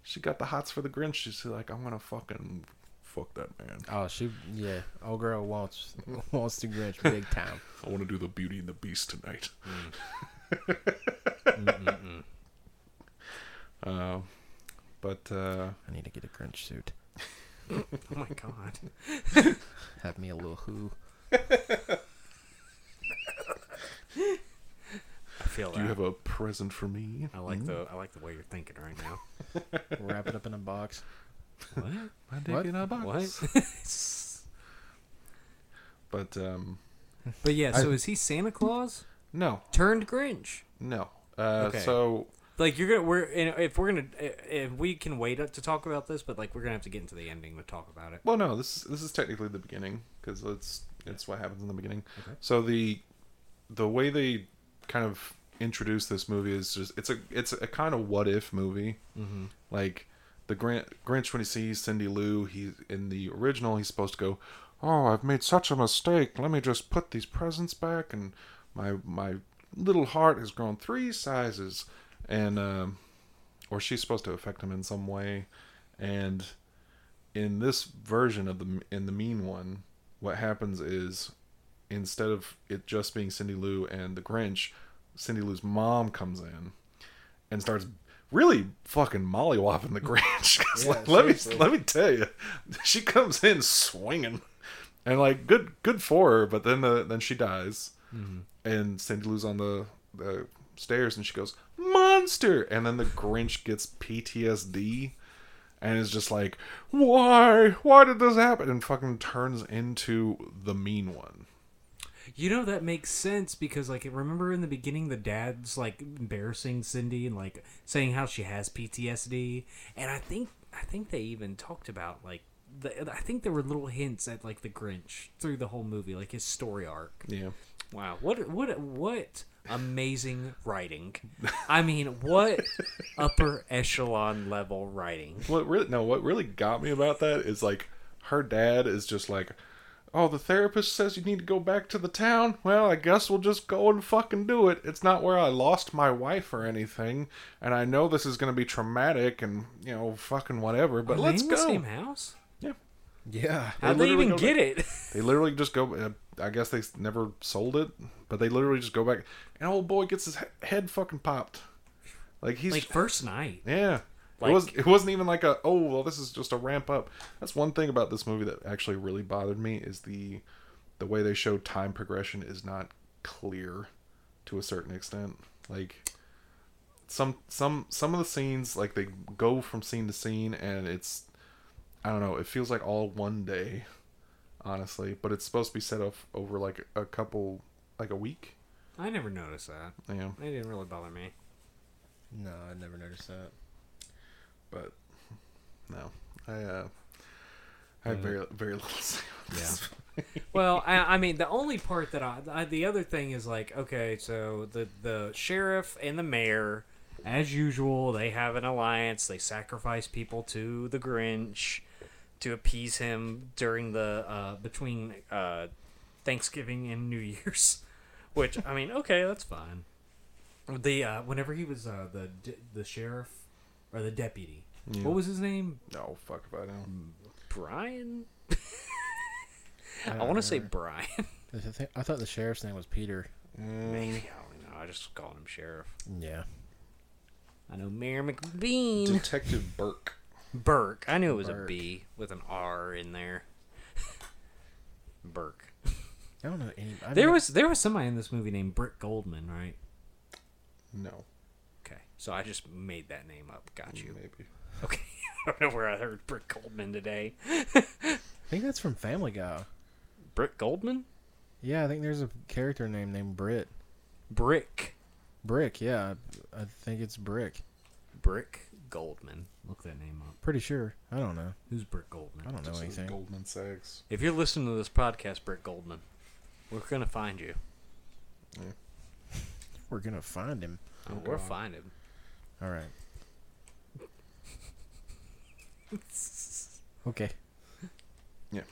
She got the hots for the Grinch. She's like, I'm gonna fucking fuck that man. Oh, she, yeah, old girl wants [laughs] wants the Grinch big time. [laughs] I want to do the Beauty and the Beast tonight. [laughs] uh, but uh, I need to get a Grinch suit. [laughs] Oh my god. [laughs] Have me a little who. I feel do you have a present for me? I like the I like the way you're thinking right now. [laughs] Wrap it up in a box. What? My dick What? in a box. What? But um, But yeah, so is he Santa Claus no, Turned Grinch. no. Uh, Okay. So Like you're gonna we're if we're gonna if we can wait to talk about this, but like we're gonna have to get into the ending to talk about it. Well, no, this this is technically the beginning because it's it's what happens in the beginning. Okay. So the the way they kind of introduce this movie is just it's a it's a kind of what if movie. Mm-hmm. Like the Grant Grinch when he sees Cindy Lou, he in the original he's supposed to go, "Oh, I've made such a mistake. Let me just put these presents back, and my my little heart has grown three sizes." And um, or she's supposed to affect him in some way, and in this version of the in the mean one, what happens is instead of it just being Cindy Lou and the Grinch, Cindy Lou's mom comes in and starts really fucking mollywopping the Grinch. [laughs] Yeah, like, let me let me tell you, [laughs] she comes in swinging, and like good good for her. But then the, then she dies, and Cindy Lou's on the the stairs, and she goes monster, and then the Grinch gets PTSD. And is just like, why? Why did this happen? And fucking turns into the mean one. You know that makes sense because like remember in the beginning the dad's like embarrassing Cindy and like saying how she has PTSD and I think I think they even talked about like the, I think there were little hints at like the Grinch through the whole movie like his story arc. Yeah. Wow, what what what amazing writing! I mean, what [laughs] upper echelon level writing? What really no, what really got me about that is like her dad is just like, Oh, the therapist says you need to go back to the town? Well, I guess we'll just go and fucking do it. It's not where I lost my wife or anything, and I know this is gonna be traumatic and you know, fucking whatever, but Are they let's in go. the same house? Yeah. How'd they even get back- it? They literally just go. Uh, I guess they never sold it, but they literally just go back, and old boy gets his head fucking popped. Like he's Like first night. Yeah. Like- it was it wasn't even like a oh well this is just a ramp up. That's one thing about this movie that actually really bothered me is the the way they show time progression is not clear to a certain extent. Like some some some of the scenes like they go from scene to scene and it's I don't know, it feels like all one day, honestly. But it's supposed to be set up over like a couple like a week. I never noticed that. Yeah. It didn't really bother me. No, I never noticed that. But no. I uh I had Uh, very very little to [laughs] say on this. Well, I, I mean, the only part that I, I, the other thing is like, okay, so the the sheriff and the mayor, as usual, they have an alliance. They sacrifice people to the Grinch to appease him during the uh, between uh, Thanksgiving and New Year's. [laughs] Which I mean, okay, that's fine. The uh, whenever he was uh, the d- the sheriff or the deputy, Yeah. what was his name? No, fuck if I know. Brian. [laughs] I don't want to say. Brian. [laughs] I, thi- I thought the sheriff's name was Peter. Mm, Maybe I don't know. I just called him sheriff. Yeah. I know Mayor McBean. Detective Burke. Burke. I knew it was a Burke. B with an R in there. [laughs] Burke. I don't know any. I There mean, was there was somebody in this movie named Britt Goldman, right? No, Okay, so I just made that name up. Got you. maybe. Okay, [laughs] I don't know where I heard Britt Goldman today. I think that's from Family Guy. Britt Goldman? Yeah, I think there's a character name named Britt. Brick. Brick. Yeah, I, I think it's Brick. Brick Goldman. Look that name up. Pretty sure. I don't know. Who's Britt Goldman? I don't know Just anything. Goldman Sachs. If you're listening to this podcast, Britt Goldman, we're gonna find you. We're gonna find him. Oh, we're God. finding. All right. Okay. Yeah.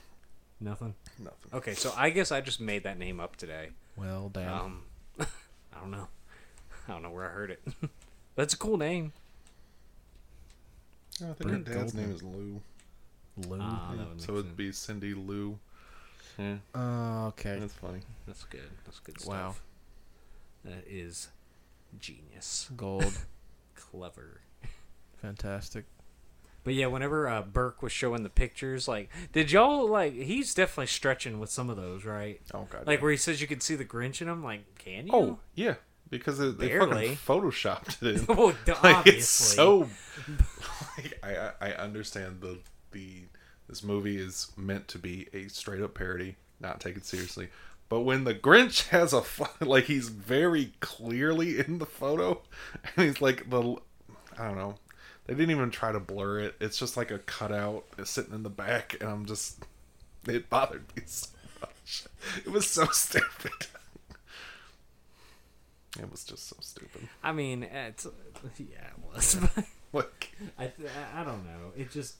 Nothing. Nothing. Okay, so I guess I just made that name up today. Well, damn. Um, [laughs] I don't know. I don't know where I heard it. [laughs] That's a cool name. I think her dad's Goldman. name is Lou. Lou. Ah, that would so it'd be Cindy Lou. Yeah, Uh, okay. that's funny. That's good. That's good stuff. Wow. That is genius. Gold. [laughs] Clever. Fantastic. But yeah, whenever uh, Burke was showing the pictures, like, did y'all like? He's definitely stretching with some of those, right? Oh god. Like yeah. where he says you can see the Grinch in them. Like, can you? Oh yeah, because it, they fucking photoshopped it. In. [laughs] well, [laughs] like obviously. it's so. [laughs] Like, I I I understand the the this movie is meant to be a straight up parody, not taken seriously. But when the Grinch has a like he's very clearly in the photo, and he's like the I don't know. They didn't even try to blur it. It's just like a cutout sitting in the back, and I'm just it bothered me so much. It was so stupid. It was just so stupid. I mean, it's yeah, it was. But [laughs] Like I, I I don't know. It just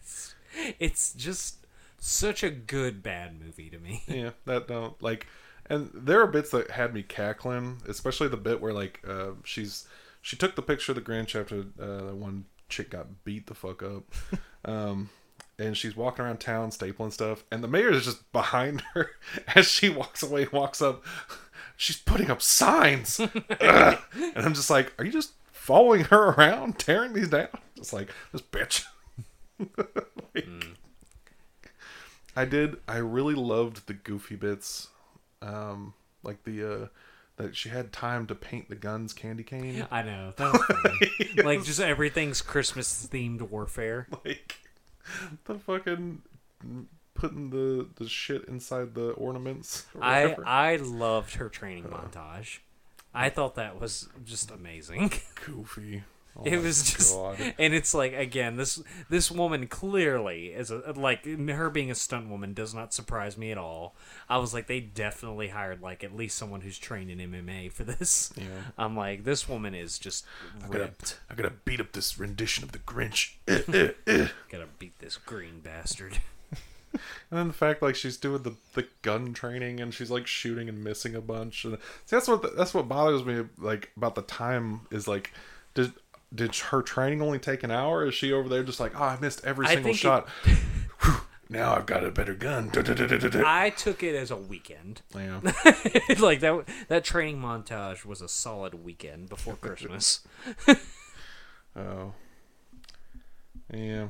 it's, it's just such a good bad movie to me. yeah, that don't like. And there are bits that had me cackling, especially the bit where like uh, she's she took the picture of the Grinch after uh, the one chick got beat the fuck up, [laughs] um, and she's walking around town stapling stuff, and the mayor is just behind [laughs] her as she walks away, walks up. She's putting up signs, [laughs] and I'm just like, are you just following her around, tearing these down? Just like this bitch. [laughs] Like, I did. I really loved the goofy bits, um, like the uh, that she had time to paint the guns candy cane. I know that was funny. [laughs] like just everything's Christmas themed warfare. like the fucking putting the the shit inside the ornaments. I. I loved her training montage. I thought that was just amazing. [laughs] goofy. Oh it was just, God. and it's like again, this this woman clearly is a like her being a stunt woman does not surprise me at all. I was like, they definitely hired like at least someone who's trained in MMA for this. Yeah. [laughs] I'm like, this woman is just I gotta, ripped. I gotta beat up this rendition of the Grinch. [laughs] Gotta beat this green bastard. And then the fact like she's doing the, the gun training and she's like shooting and missing a bunch. And see, that's what that's what bothers me like about the time is like did did her training only take an hour? Is she over there just like oh I missed every I single it- shot? [laughs] Whew, now I've got a better gun. I took it as a weekend. Yeah. [laughs] like that that training montage was a solid weekend before Christmas. [laughs] Oh. Yeah.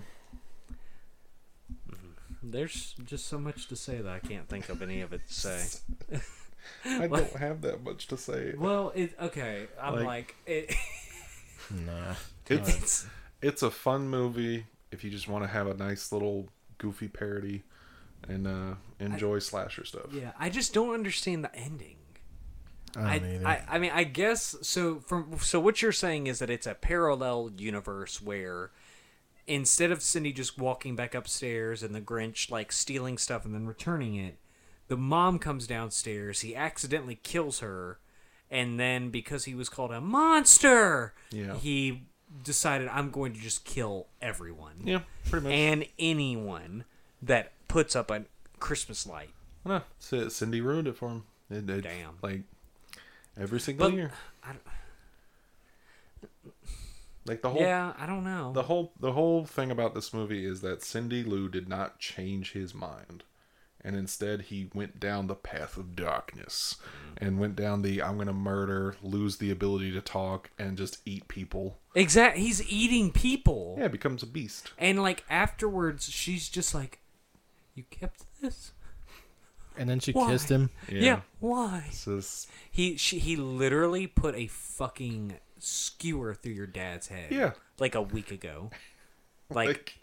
There's just so much to say that I can't think of any of it to say. [laughs] I [laughs] don't have that much to say. Well, it okay. I'm Like- like, it, [laughs] Nah. It's it's it's a fun movie if you just want to have a nice little goofy parody and uh, enjoy slasher stuff. yeah. I just don't understand the ending. I I. I, I mean, I guess so. From so, what you're saying is that it's a parallel universe where instead of Cindy just walking back upstairs and the Grinch like stealing stuff and then returning it, the mom comes downstairs. He accidentally kills her, and then because he was called a monster, Yeah. he decided I'm going to just kill everyone Yeah, pretty much. and anyone that puts up a Christmas light. no, Cindy ruined it for him. It, it- Damn. Like every single But year. Like the whole yeah, I don't know. the whole the whole thing about this movie is that Cindy Lou did not change his mind. And instead he went down the path of darkness mm. and went down the I'm gonna murder, lose the ability to talk, and just eat people. Exact. He's eating people. Yeah, becomes a beast. And like afterwards, she's just like, "You kept this? And then she Why? kissed him. Yeah. Why?" It's just- He she, he literally put a fucking skewer through your dad's head. Yeah. Like a week ago. [laughs] Like,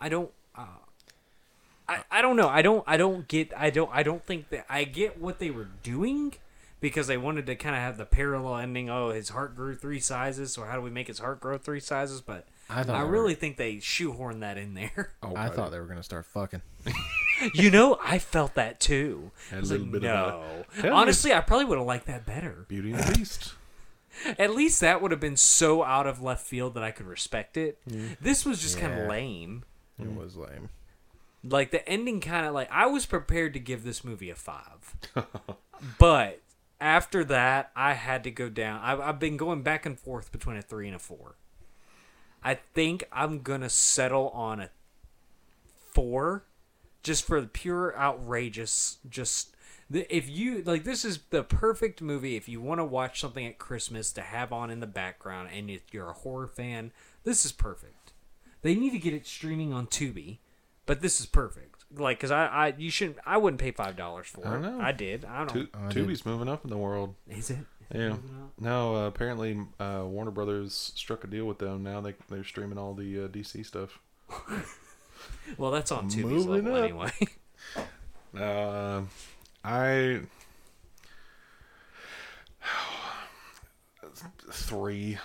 I don't. Uh, I I don't know. I don't I don't get. I don't I don't think that I get what they were doing. Because they wanted to kind of have the parallel ending. Oh, his heart grew three sizes. So how do we make his heart grow three sizes? But I I they were- really think they shoehorned that in there. oh, I buddy. thought they were gonna start fucking. [laughs] you know, I felt that too. Had I a was little like, bit of no. a- Tell you. Honestly, I probably would have liked that better. Beauty and the Beast. At least that would have been so out of left field that I could respect it. Mm. This was just kind of lame. It mm. was lame. Like the ending kind of like I was prepared to give this movie a 5. [laughs] but after that, I had to go down. I've, I've been going back and forth between a 3 and a 4. I think I'm going to settle on a 4 just for the pure outrageous just if you like this is the perfect movie if you want to watch something at christmas to have on in the background and if you're a horror fan this is perfect they need to get it streaming on tubi but this is perfect like because I, I you shouldn't i wouldn't pay five dollars for I it know. i did i don't Tu- I did. Tubi's moving up in the world. is it Yeah. Now, uh, apparently, uh, Warner Brothers struck a deal with them. Now they they're streaming all the uh, DC stuff. [laughs] [laughs] well that's on tubi's Moving level up. anyway Uh, I [sighs] three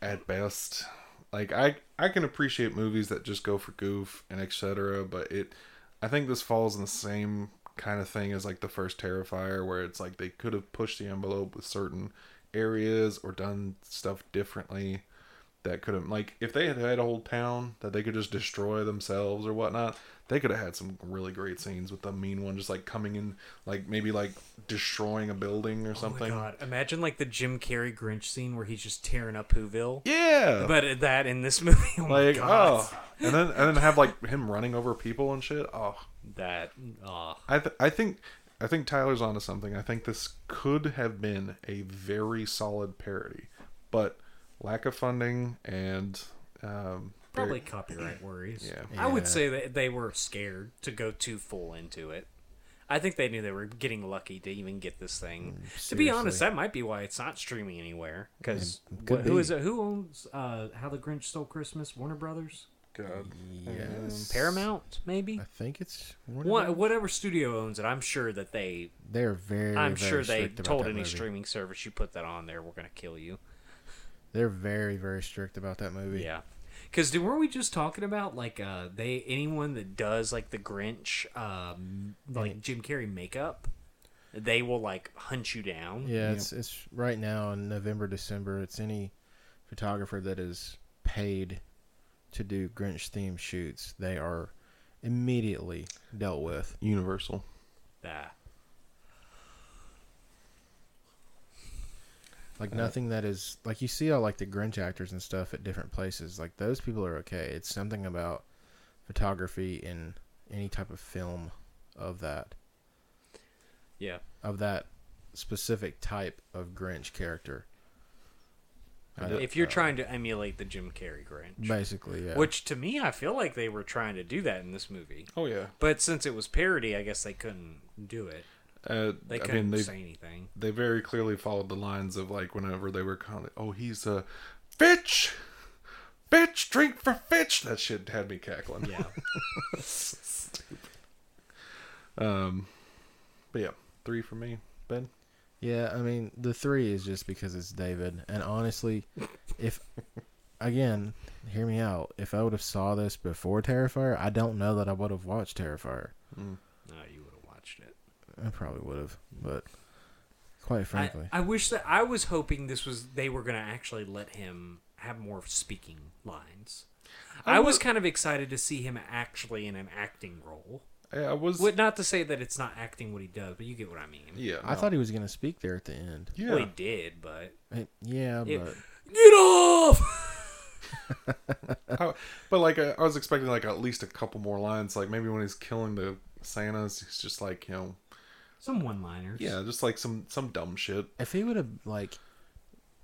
at best. Like I I can appreciate movies that just go for goof and etc. But it I think this falls in the same kind of thing as like the first Terrifier, where it's like they could have pushed the envelope with certain areas or done stuff differently that could have like if they had had a whole town that they could just destroy themselves or whatnot they could have had some really great scenes with the mean one just like coming in like maybe like destroying a building or oh my something. God. Imagine like the jim carrey grinch scene where he's just tearing up whoville. Yeah. But that in this [laughs] movie oh like oh. And then and then have like him running over people and shit. Oh. That oh. I th- i think i think tyler's onto something. I think this could have been a very solid parody but lack of funding and um Probably copyright worries. Yeah. I would say that they were scared to go too full into it. I think they knew they were getting lucky to even get this thing. to be honest, that might be why it's not streaming anywhere. Because could who be. is it? Who owns uh, How the Grinch Stole Christmas? Warner Brothers, god Yes. Paramount, maybe. I think it's Warner One, Brothers. whatever studio owns it, I'm sure that they. They're very. I'm very sure they told any movie. streaming service you put that on there, we're gonna kill you. They're very very strict about that movie. Yeah. Because weren't we just talking about like uh they anyone that does like the Grinch um like Jim Carrey makeup, they will like hunt you down. Yeah, it's it's right now in November, December. It's any photographer that is paid to do Grinch themed shoots. They are immediately dealt with. universal Ah. Like nothing that is like you see all like the Grinch actors and stuff at different places. Like those people are okay. It's something about photography in any type of film of that yeah. of that specific type of Grinch character. I Uh, don't- If you're trying to emulate the Jim Carrey Grinch. basically, yeah. Which to me I feel like they were trying to do that in this movie. oh yeah But since it was parody, I guess they couldn't do it. Uh, They I couldn't mean, they say anything. they very clearly followed the lines of like whenever they were calling, oh, he's a bitch, bitch, drink for Fitch. That shit had me cackling. Yeah. [laughs] Um, but yeah, three for me. Ben. Yeah, I mean the three is just because it's David, and honestly, if [laughs] again, hear me out. If I would have saw this before Terrifier, I don't know that I would have watched Terrifier. Mm. No, you would have watched it. I probably would have, but quite frankly, I wish that I was hoping this was they were going to actually let him have more speaking lines. I I, was would- kind of excited to see him actually in an acting role. I, I was. What, not to say that it's not acting what he does, but you get what I mean. Yeah, I thought he was gonna speak there at the end. Yeah, Well, he did, but Eh, yeah, It- but get off. [laughs] I- but like I, I was expecting like at least a couple more lines. Like maybe when he's killing the Santas, he's just like you know, Some one-liners. yeah, just like some some dumb shit. if he would have like,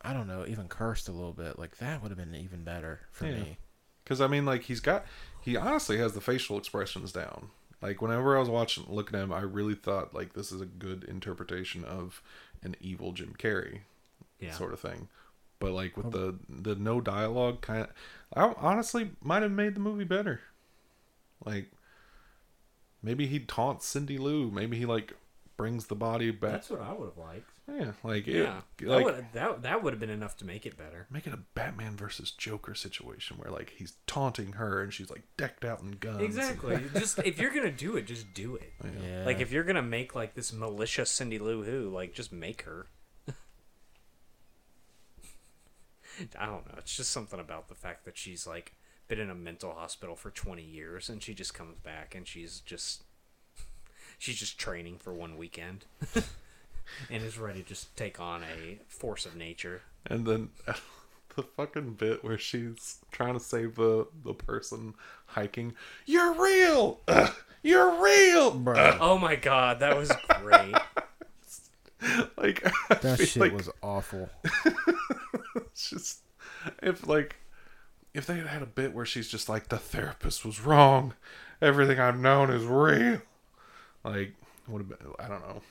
I don't know, even cursed a little bit, like that would have been even better for Yeah. me. Because I mean, like he's got, he honestly has the facial expressions down. Like whenever I was watching, looking at him, I really thought like this is a good interpretation of an evil Jim Carrey, Yeah. sort of thing. But like with oh. the the no dialogue kind of, I honestly might have made the movie better. Like maybe he taunts Cindy Lou. Maybe he like brings the body back. That's what I would have liked. yeah, like Yeah, it, that would that that would have been enough to make it better. make it a Batman versus Joker situation where like he's taunting her and she's like decked out in guns. Exactly. [laughs] just if you're gonna do it, just do it. Yeah, Like if you're gonna make like this malicious Cindy Lou Who, like just make her. [laughs] I don't know. It's just something about the fact that she's like been in a mental hospital for 20 years and she just comes back and she's just she's just training for one weekend [laughs] and is ready to just take on a force of nature. And then [laughs] the fucking bit where she's trying to save the the person hiking. You're real. Ugh, you're real. bro. Oh my god, that was great. [laughs] Like I that shit like was awful. it's just if like if they had had a bit where she's just like the therapist was wrong, everything I've known is real. Like would have been I don't know. [laughs]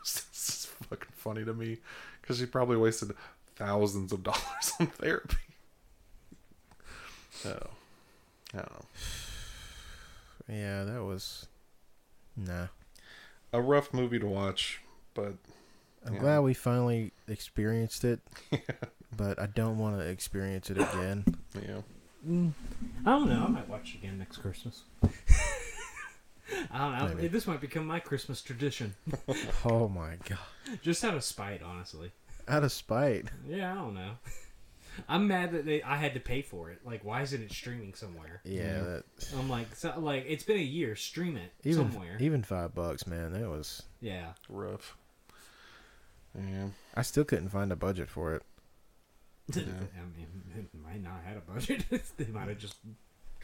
It's, was just fucking funny to me because she probably wasted thousands of [laughs] dollars on therapy. Oh, I don't know. Yeah, that was. Nah. A rough movie to watch, but I'm Yeah. glad we finally experienced it, [laughs] but I don't want to experience it again. yeah. Mm, I don't know. I might watch it again next Christmas. I don't know. Maybe. This might become my Christmas tradition. [laughs] oh my god! Just out of spite, honestly. Out of spite. Yeah, I don't know. I'm mad that they I had to pay for it. Like, why isn't it streaming somewhere? Yeah, Yeah. that I'm like, so, like it's been a year. Stream it even somewhere. even five bucks, man. That was. yeah. rough. Yeah, I still couldn't find a budget for it. Yeah. [laughs] I mean, it might not have had a budget. [laughs] they might have just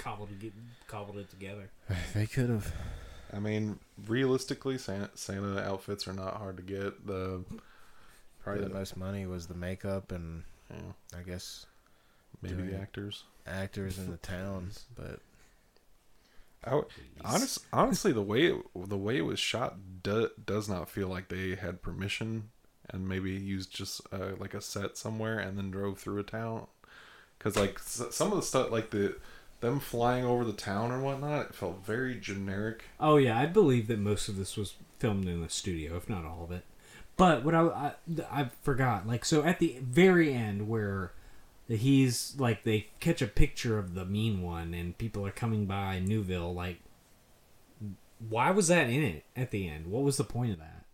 cobbled it, cobbled it together. [sighs] They could have. I mean, realistically, Santa, Santa outfits are not hard to get. The Probably Yeah. the most money was the makeup and yeah, I guess maybe the actors. actors in the towns. But I w- honest, honestly, the way it, the way it was shot do, does not feel like they had permission and maybe used just uh, like a set somewhere and then drove through a town. Because like s- some of the stuff, like the them flying over the town and whatnot, it felt very generic. Oh yeah, I believe that most of this was filmed in the studio, if not all of it. But what I, I I forgot, like so at the very end where he's like they catch a picture of the mean one and people are coming by Newville, like why was that in it at the end? What was the point of that?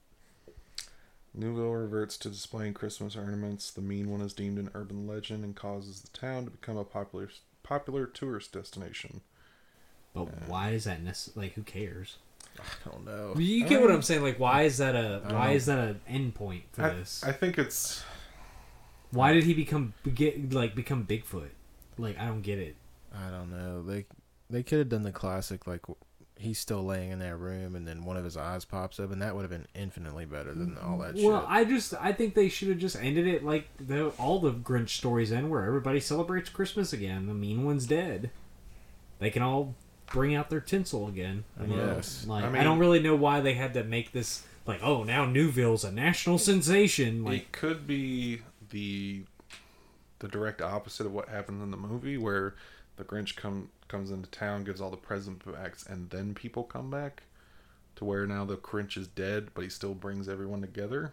Newville reverts to displaying Christmas ornaments. The mean one is deemed an urban legend and causes the town to become a popular popular tourist destination. But why is that necessary? Like who cares? I don't know. You get what I'm saying? Like why is that a why is that an end point for I, this? I think it's why did he become get like become Bigfoot? Like I don't get it. I don't know. They they could have done the classic like he's still laying in that room and then one of his eyes pops up and that would have been infinitely better than all that Well, shit. I just I think they should have just ended it like the, all the Grinch stories end, where everybody celebrates Christmas again. The mean one's dead. They can all bring out their tinsel again. you know? Yes. Like I I, don't really know why they had to make this like, oh, now Newville's a national sensation. Like, it could be the the direct opposite of what happened in the movie, where the Grinch come comes into town, gives all the present backs, and then people come back. To where now the Grinch is dead, but he still brings everyone together.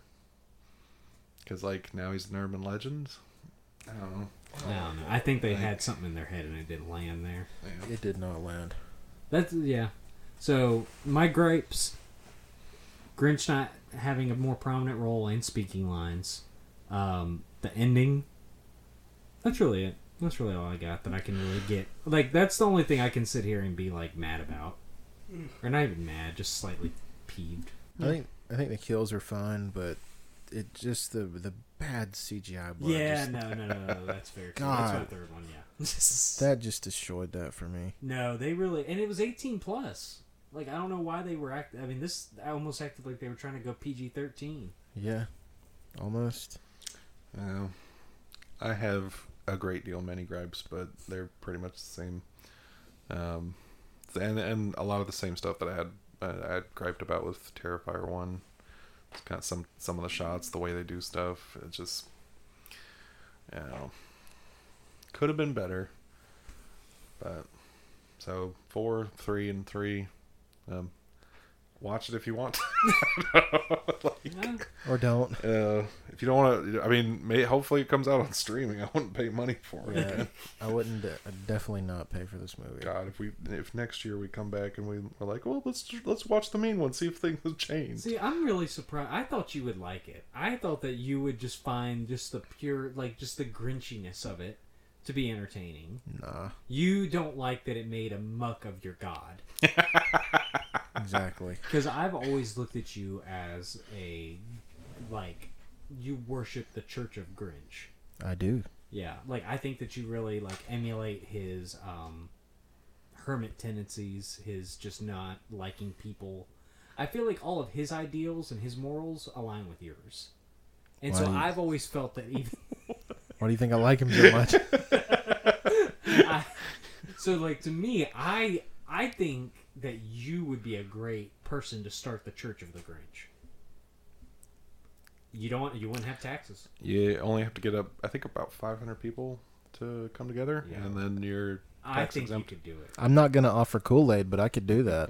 Because like now he's an urban legend. I don't know. I don't know. I think they had something in their head and it didn't land there. Yeah. It did not land. That's yeah. So my gripes: Grinch not having a more prominent role and speaking lines. Um, the ending. That's really it. That's really all I got that I can really get. Like that's the only thing I can sit here and be like mad about, or not even mad, just slightly peeved. I think I think the kills are fine, but it just the the bad CGI blood. yeah, just- no, no, no, no, that's fair. Too. That's my God. third one. Yeah. [laughs] that just destroyed that for me. No, they really, and it was 18 plus. Like I don't know why they were act. I mean, this I almost acted like they were trying to go PG 13. Yeah, almost. Yeah. I have a great deal many gripes, but they're pretty much the same. Um, and and a lot of the same stuff that I had uh, I had griped about with Terrifier one. It's kind of some some of the shots, the way they do stuff. It just, you know, could have been better. But so four, three, and three. Um, watch it if you want. like, [laughs] Yeah. Or don't. uh, if you don't want to, I mean, may, hopefully it comes out on streaming. [laughs] I wouldn't pay money for it. Yeah, I wouldn't. De- I'd definitely not pay for this movie. God, if we if next year we come back and we are like, well, let's let's watch the mean one, see if things have changed. See, I'm really surprised. I thought you would like it. I thought that you would just find just the pure, like, just the grinchiness of it to be entertaining. Nah, You don't like that it made a muck of your god. [laughs] exactly. [laughs] Because I've always looked at you as a, like, you worship the Church of Grinch. I do. Yeah, like I think that you really like emulate his um, hermit tendencies, his just not liking people. I feel like all of his ideals and his morals align with yours, and so Why do you- I've always felt that even. [laughs] Why do you think I like him so much? [laughs] I, so like to me, I I think that you would be a great person to start the Church of the Grinch. You don't. You wouldn't have taxes. You only have to get up, I think, about 500 people to come together, Yeah. and then you're I tax think exempt. you could do it. I'm not gonna offer Kool Aid, but I could do that.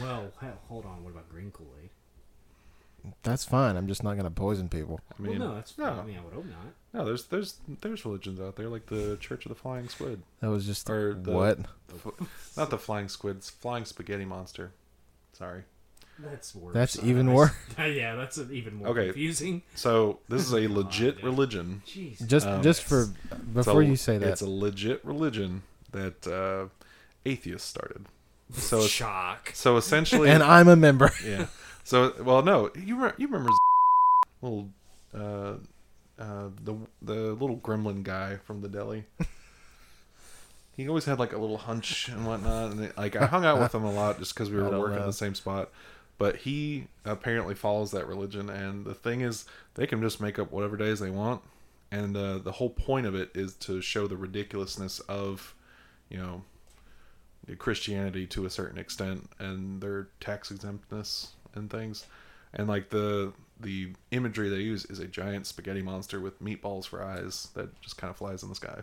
Well, hold on. What about green Kool Aid? That's fine. I'm just not gonna poison people. I mean, well, no, that's. no. I mean, I would hope not. no, there's there's there's religions out there like the Church of the Flying Squid, That was just Or the- what? [laughs] not the Flying Squids, Flying Spaghetti Monster. Sorry. That's worse. That's even worse. [laughs] yeah, that's an even more Okay. confusing. So this is a [laughs] legit dude. religion. Jeez. Just Um, just for before a- you say that, it's a legit religion that uh, atheists started. So Shock. so essentially, and I'm a member. yeah. So well, no, you re- you remember little uh, uh, the the little gremlin guy from the deli. [laughs] He always had like a little hunch and whatnot, and it, like I hung out with him a lot just because we [laughs] were working in the same spot. But he apparently follows that religion, and the thing is, they can just make up whatever days they want, and uh, the whole point of it is to show the ridiculousness of, you know, Christianity to a certain extent and their tax exemptness and things. And like the the imagery they use is a giant spaghetti monster with meatballs for eyes that just kind of flies in the sky.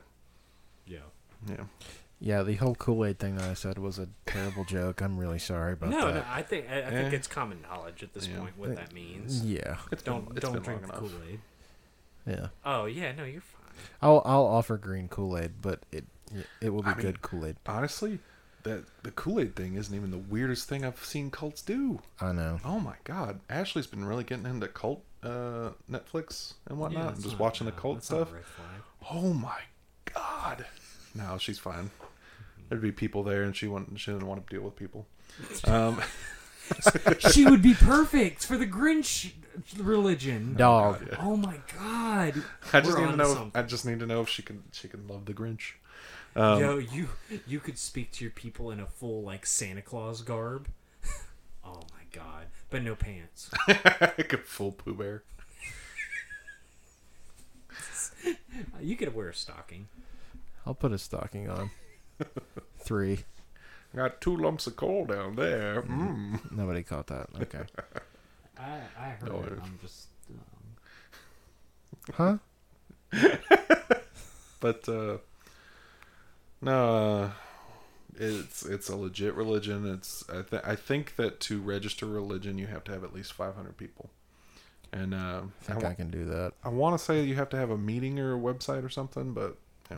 Yeah. Yeah. Yeah, the whole Kool Aid thing that I said was a terrible joke. I'm really sorry about No, that. no, I think I, I think Eh. it's common knowledge at this Yeah. point what that means. Yeah, It's Don't been, it's don't been drink the. Kool Aid. yeah. Oh yeah, no, you're fine. I'll I'll offer green Kool Aid, but it it will be I good Kool Aid. Honestly, that the Kool Aid thing isn't even the weirdest thing I've seen cults do. I know. Oh my god, Ashley's been really getting into cult uh, Netflix and whatnot, Yeah, and just not- watching the cult that's not a stuff. Oh my god. No, she's fine. There'd be people there, and she wouldn't. She didn't want to deal with people. Um, [laughs] she would be perfect for the Grinch religion. Dog. yeah. Oh my god. I just We're need to know. If, something. I just need to know if she can. She can love the Grinch. Um, Yo, you you could speak to your people in a full like Santa Claus garb. [laughs] oh my god, but no pants. [laughs] like a full Pooh Bear. [laughs] You could wear a stocking. I'll put a stocking on. Three. Got two lumps of coal down there. Mm. Nobody caught that. Okay. I, I heard No, it. it- I'm just. Huh? Um, But uh, no, uh, it's it's a legit religion. It's I, th- I think that to register religion, you have to have at least 500 people. And uh, I think I, can do that. I want to say you have to have a meeting or a website or something, but yeah,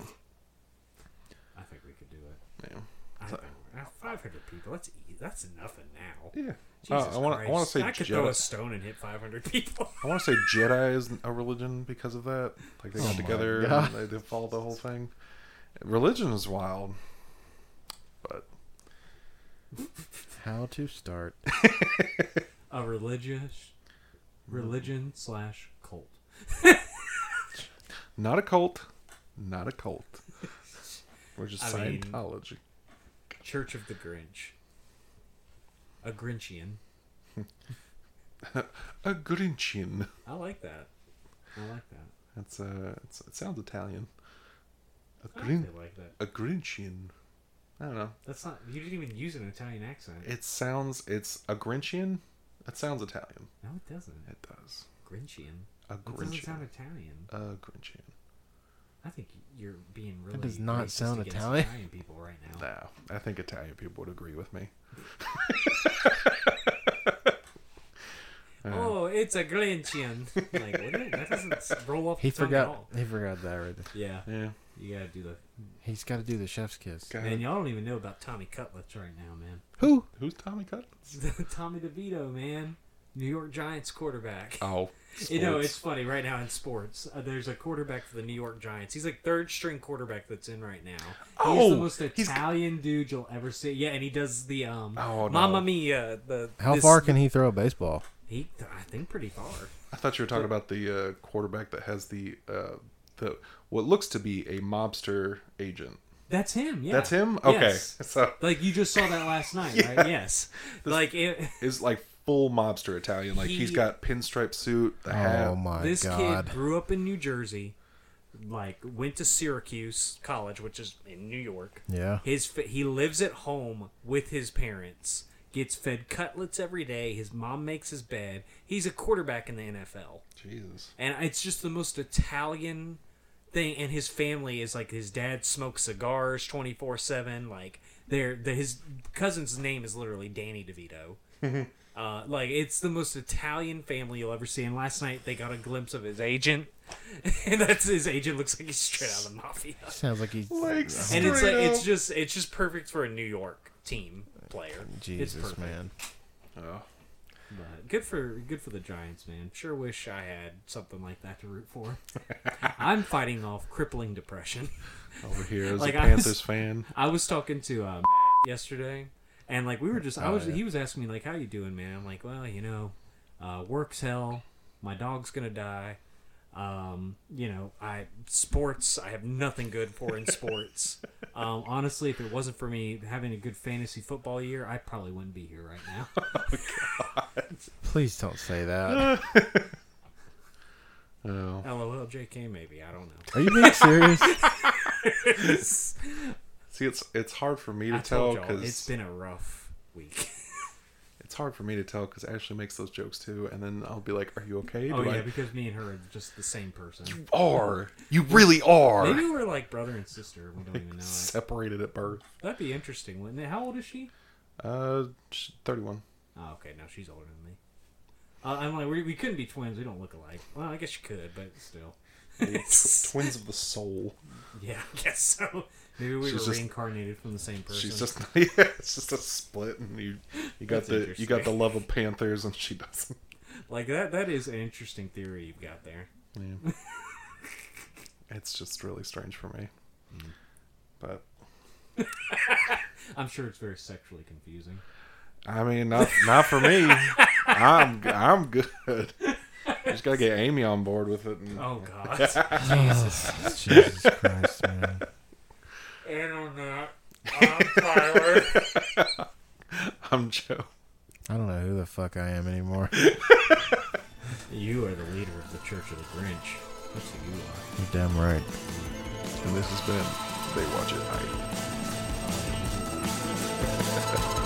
I think we could do it. yeah. I So- uh, 500 people. That's e- that's nothing now. yeah. Jesus Uh, I want I want Christ. to say I could throw a stone and hit 500 people. I want to say Jedi is a religion because of that. Like they got Oh together God. and they, they followed the whole thing. Religion is wild, but How to start? [laughs] a religious religion slash cult. not a cult, not a cult. We're just I mean- Scientology. Church of the Grinch. A Grinchian. [laughs] A Grinchian. I like that. I like that. That's uh, it's, it sounds Italian. A I Grin, like that. a Grinchian. I don't know. That's not. You didn't even use an Italian accent. It sounds. It's a Grinchian. It sounds Italian. no, it doesn't. It does. Grinchian. A Grinchian. It doesn't sound Italian. A Grinchian. I think you're being really. That does not sound Italian. Italian people right now. No, I think Italian people would agree with me. [laughs] Uh, Oh, it's a Grinchian. like, what is- that doesn't roll off He the tongue at forgot. all. He forgot that right there. Yeah, Yeah. you gotta do the. He's got to do the chef's kiss. Go Man, y'all don't even know about Tommy Cutlets right now, man. Who? Who's Tommy Cutlets? [laughs] Tommy DeVito, man, New York Giants quarterback. Oh, [laughs] You know, it's funny right now in sports. Uh, there's a quarterback for the New York Giants. He's like third string quarterback that's in right now. He's Oh, the most he's- Italian dude you'll ever see. Yeah, and he does the um, Oh, no. Mamma Mia. The How this- far can he throw a baseball? he? I think pretty far. I thought you were talking about the uh, quarterback that has the uh, the what looks to be a mobster agent. That's him. Yeah, That's him. Okay, Yes. [laughs] so Like you just saw that last night, [laughs] right? Yes. like it, is like full mobster Italian. Like he, has got pinstripe suit, the oh hat. Oh my this god! This kid grew up in New Jersey, like went to Syracuse College, which is in New York. Yeah. His he lives at home with his parents. Gets fed cutlets every day. His mom makes his bed. He's a quarterback in the NFL, Jesus. and it's just the most Italian thing. And his family is like his dad smokes cigars twenty four seven. Like they're the, his cousin's name is literally Danny DeVito. [laughs] Uh, like it's the most Italian family you'll ever see. And last night they got a glimpse of his agent, [laughs] and that's his agent looks like he's straight out of the mafia. Sounds like he's Like And it's like straight it's just it's just perfect for a New York team player. Jesus man. Oh. But good for good for the Giants, man. Sure wish I had something like that to root for. [laughs] I'm fighting off crippling depression. Over here as Like, a I was- Panthers fan. I was talking to um, yesterday, and like we were just, I Oh, was, yeah. he was asking me like, "How you doing, man?" I'm like, "Well, you know, uh, work's hell. My dog's gonna die. Um, you know, I sports. I have nothing good for in sports. [laughs] um, honestly, if it wasn't for me having a good fantasy football year, I probably wouldn't be here right now. [laughs] oh, God. Please don't say that. [laughs] Oh. LOL, JK, maybe I don't know. Are you being serious? See, it's it's hard for me to I tell because it's been a rough week. [laughs] it's hard for me to tell because Ashley makes those jokes too, and then I'll be like, "Are you okay?" oh yeah, I- because me and her are just the same person. you are. You really are. Maybe we're like brother and sister. We don't even know. [laughs] Separated at birth. That'd be interesting, wouldn't it? How old is she? Uh, thirty-one. Oh, okay. No, she's older than me. Uh, I'm like, we, we couldn't be twins. We don't look alike. Well, I guess you could, but still. Tw- [laughs] twins of the soul. Yeah, I guess so. Maybe we She's were just- reincarnated from the same person. She's just [laughs] yeah, it's just a split, and you you got That's the you got the love of Panthers, and she doesn't. [laughs] like that. That is an interesting theory you've got there. Yeah. [laughs] it's just really strange for me. Hmm. But I'm sure it's very sexually confusing. I mean, not not for me. I'm I'm good. Just gotta get Amy on board with it. And, Oh God. Jesus. Jesus Christ, man. And on that, I'm Tyler. [laughs] I'm Joe. I don't know who the fuck I am anymore. You are the leader of the Church of the Grinch. That's who you are. You're damn right. And this has been They Watch at Night. [laughs]